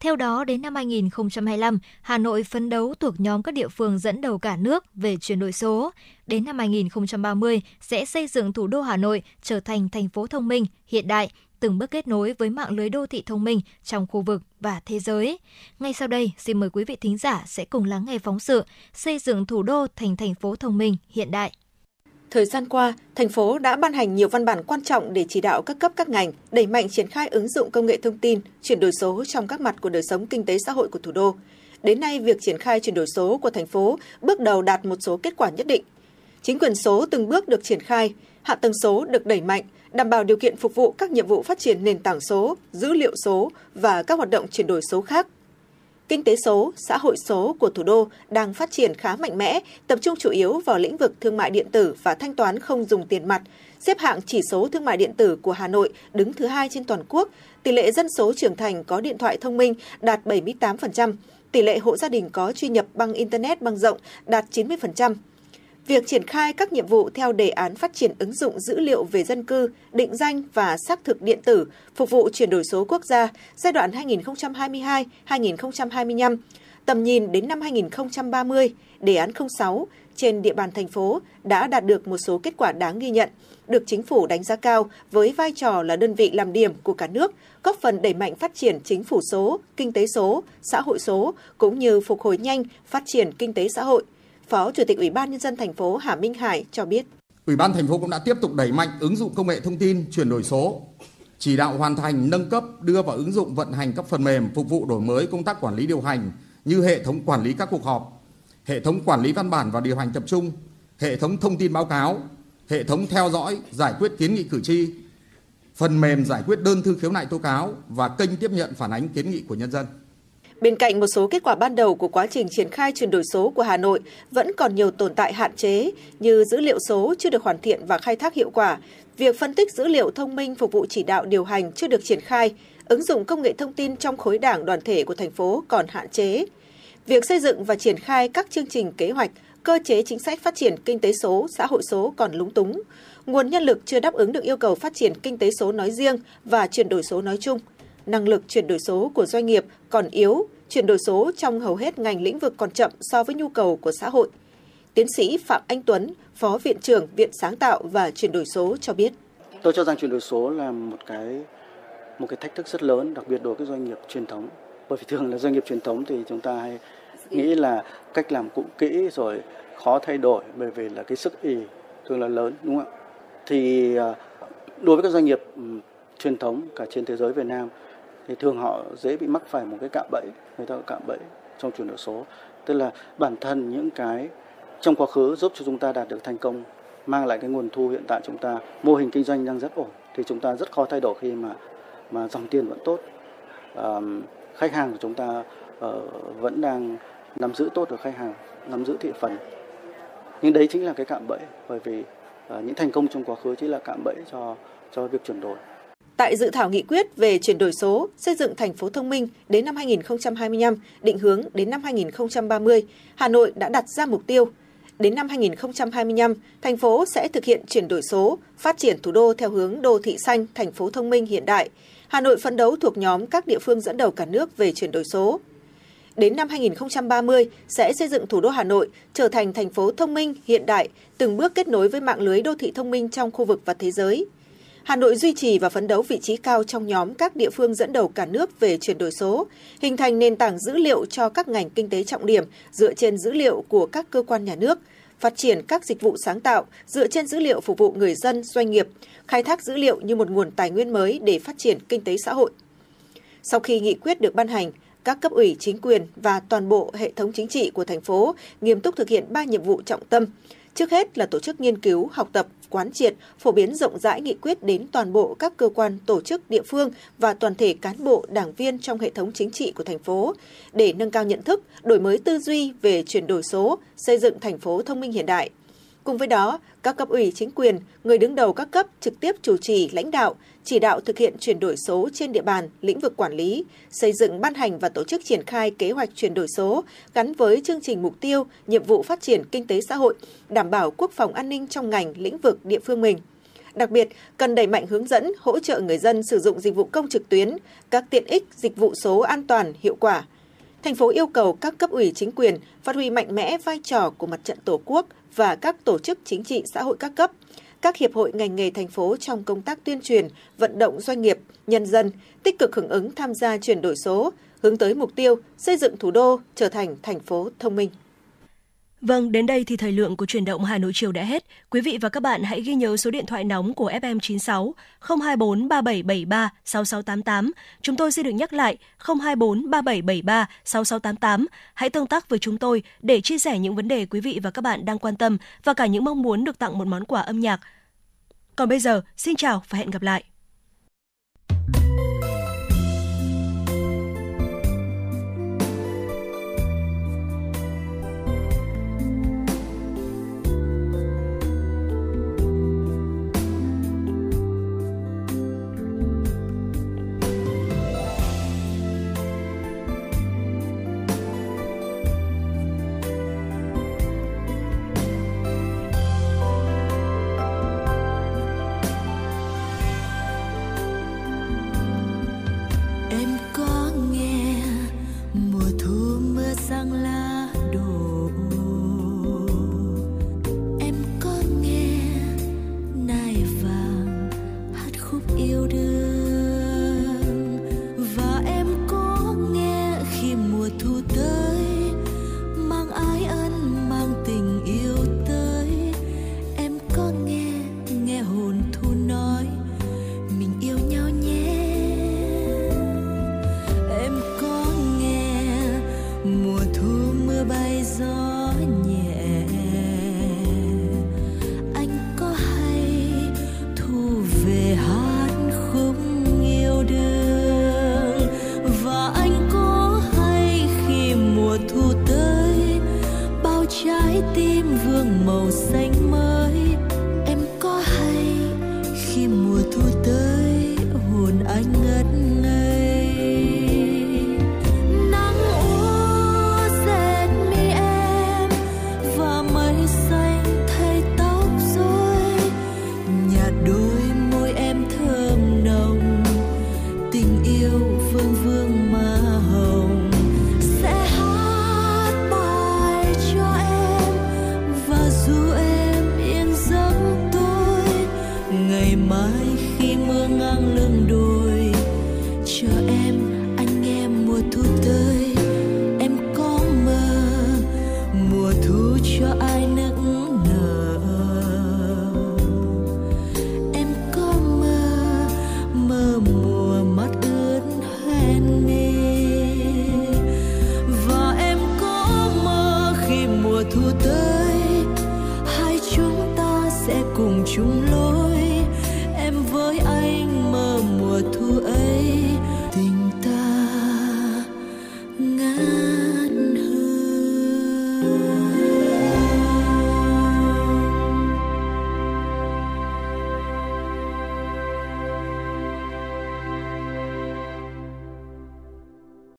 Theo đó, đến năm 2025, Hà Nội phấn đấu thuộc nhóm các địa phương dẫn đầu cả nước về chuyển đổi số. Đến năm 2030, sẽ xây dựng thủ đô Hà Nội trở thành thành phố thông minh, hiện đại, từng bước kết nối với mạng lưới đô thị thông minh trong khu vực và thế giới. Ngay sau đây, xin mời quý vị thính giả sẽ cùng lắng nghe phóng sự xây dựng thủ đô thành thành phố thông minh hiện đại.
Thời gian qua, thành phố đã ban hành nhiều văn bản quan trọng để chỉ đạo các cấp các ngành đẩy mạnh triển khai ứng dụng công nghệ thông tin, chuyển đổi số trong các mặt của đời sống kinh tế xã hội của thủ đô. Đến nay, việc triển khai chuyển đổi số của thành phố bước đầu đạt một số kết quả nhất định. Chính quyền số từng bước được triển khai, hạ tầng số được đẩy mạnh, đảm bảo điều kiện phục vụ các nhiệm vụ phát triển nền tảng số, dữ liệu số và các hoạt động chuyển đổi số khác. Kinh tế số, xã hội số của thủ đô đang phát triển khá mạnh mẽ, tập trung chủ yếu vào lĩnh vực thương mại điện tử và thanh toán không dùng tiền mặt. Xếp hạng chỉ số thương mại điện tử của Hà Nội đứng thứ hai trên toàn quốc, tỷ lệ dân số trưởng thành có điện thoại thông minh đạt 78%, tỷ lệ hộ gia đình có truy nhập bằng Internet băng rộng đạt 90%. Việc triển khai các nhiệm vụ theo đề án phát triển ứng dụng dữ liệu về dân cư, định danh và xác thực điện tử phục vụ chuyển đổi số quốc gia giai đoạn 2022-2025, tầm nhìn đến năm 2030, đề án 06 trên địa bàn thành phố đã đạt được một số kết quả đáng ghi nhận, được chính phủ đánh giá cao với vai trò là đơn vị làm điểm của cả nước, góp phần đẩy mạnh phát triển chính phủ số, kinh tế số, xã hội số cũng như phục hồi nhanh phát triển kinh tế xã hội. Phó Chủ tịch Ủy ban nhân dân thành phố Hà Minh Hải cho biết.
Ủy ban thành phố cũng đã tiếp tục đẩy mạnh ứng dụng công nghệ thông tin, chuyển đổi số, chỉ đạo hoàn thành nâng cấp đưa vào ứng dụng vận hành các phần mềm phục vụ đổi mới công tác quản lý điều hành như hệ thống quản lý các cuộc họp, hệ thống quản lý văn bản và điều hành tập trung, hệ thống thông tin báo cáo, hệ thống theo dõi, giải quyết kiến nghị cử tri, phần mềm giải quyết đơn thư khiếu nại tố cáo và kênh tiếp nhận phản ánh kiến nghị của nhân dân.
Bên cạnh một số kết quả ban đầu của quá trình triển khai chuyển đổi số của Hà Nội, vẫn còn nhiều tồn tại hạn chế như dữ liệu số chưa được hoàn thiện và khai thác hiệu quả, việc phân tích dữ liệu thông minh phục vụ chỉ đạo điều hành chưa được triển khai, ứng dụng công nghệ thông tin trong khối đảng đoàn thể của thành phố còn hạn chế. Việc xây dựng và triển khai các chương trình kế hoạch, cơ chế chính sách phát triển kinh tế số, xã hội số còn lúng túng. Nguồn nhân lực chưa đáp ứng được yêu cầu phát triển kinh tế số nói riêng và chuyển đổi số nói chung năng lực chuyển đổi số của doanh nghiệp còn yếu, chuyển đổi số trong hầu hết ngành lĩnh vực còn chậm so với nhu cầu của xã hội. Tiến sĩ Phạm Anh Tuấn, Phó Viện trưởng Viện Sáng tạo và Chuyển đổi số cho biết.
Tôi cho rằng chuyển đổi số là một cái một cái thách thức rất lớn, đặc biệt đối với doanh nghiệp truyền thống. Bởi vì thường là doanh nghiệp truyền thống thì chúng ta hay nghĩ là cách làm cũ kỹ rồi khó thay đổi bởi vì là cái sức ý thường là lớn đúng không ạ? Thì à, đối với các doanh nghiệp truyền thống cả trên thế giới Việt Nam thì thường họ dễ bị mắc phải một cái cạm bẫy người ta gọi cạm bẫy trong chuyển đổi số. Tức là bản thân những cái trong quá khứ giúp cho chúng ta đạt được thành công mang lại cái nguồn thu hiện tại chúng ta mô hình kinh doanh đang rất ổn thì chúng ta rất khó thay đổi khi mà mà dòng tiền vẫn tốt. À, khách hàng của chúng ta uh, vẫn đang nắm giữ tốt được khách hàng nắm giữ thị phần. Nhưng đấy chính là cái cạm bẫy bởi vì uh, những thành công trong quá khứ chỉ là cạm bẫy cho cho việc chuyển đổi.
Tại dự thảo nghị quyết về chuyển đổi số, xây dựng thành phố thông minh đến năm 2025, định hướng đến năm 2030, Hà Nội đã đặt ra mục tiêu đến năm 2025, thành phố sẽ thực hiện chuyển đổi số, phát triển thủ đô theo hướng đô thị xanh, thành phố thông minh hiện đại. Hà Nội phấn đấu thuộc nhóm các địa phương dẫn đầu cả nước về chuyển đổi số. Đến năm 2030 sẽ xây dựng thủ đô Hà Nội trở thành thành phố thông minh hiện đại, từng bước kết nối với mạng lưới đô thị thông minh trong khu vực và thế giới. Hà Nội duy trì và phấn đấu vị trí cao trong nhóm các địa phương dẫn đầu cả nước về chuyển đổi số, hình thành nền tảng dữ liệu cho các ngành kinh tế trọng điểm dựa trên dữ liệu của các cơ quan nhà nước, phát triển các dịch vụ sáng tạo dựa trên dữ liệu phục vụ người dân, doanh nghiệp, khai thác dữ liệu như một nguồn tài nguyên mới để phát triển kinh tế xã hội. Sau khi nghị quyết được ban hành, các cấp ủy chính quyền và toàn bộ hệ thống chính trị của thành phố nghiêm túc thực hiện ba nhiệm vụ trọng tâm. Trước hết là tổ chức nghiên cứu, học tập, quán triệt, phổ biến rộng rãi nghị quyết đến toàn bộ các cơ quan, tổ chức, địa phương và toàn thể cán bộ, đảng viên trong hệ thống chính trị của thành phố để nâng cao nhận thức, đổi mới tư duy về chuyển đổi số, xây dựng thành phố thông minh hiện đại. Cùng với đó, các cấp ủy chính quyền, người đứng đầu các cấp trực tiếp chủ trì lãnh đạo, chỉ đạo thực hiện chuyển đổi số trên địa bàn, lĩnh vực quản lý, xây dựng ban hành và tổ chức triển khai kế hoạch chuyển đổi số gắn với chương trình mục tiêu, nhiệm vụ phát triển kinh tế xã hội, đảm bảo quốc phòng an ninh trong ngành, lĩnh vực địa phương mình. Đặc biệt, cần đẩy mạnh hướng dẫn, hỗ trợ người dân sử dụng dịch vụ công trực tuyến, các tiện ích, dịch vụ số an toàn, hiệu quả. Thành phố yêu cầu các cấp ủy chính quyền phát huy mạnh mẽ vai trò của mặt trận Tổ quốc và các tổ chức chính trị xã hội các cấp, các hiệp hội ngành nghề thành phố trong công tác tuyên truyền, vận động doanh nghiệp, nhân dân tích cực hưởng ứng tham gia chuyển đổi số, hướng tới mục tiêu xây dựng thủ đô trở thành thành phố thông minh.
Vâng, đến đây thì thời lượng của chuyển động Hà Nội chiều đã hết. Quý vị và các bạn hãy ghi nhớ số điện thoại nóng của FM96 024 3773 6688. Chúng tôi xin được nhắc lại 024 3773 6688. Hãy tương tác với chúng tôi để chia sẻ những vấn đề quý vị và các bạn đang quan tâm và cả những mong muốn được tặng một món quà âm nhạc. Còn bây giờ, xin chào và hẹn gặp lại.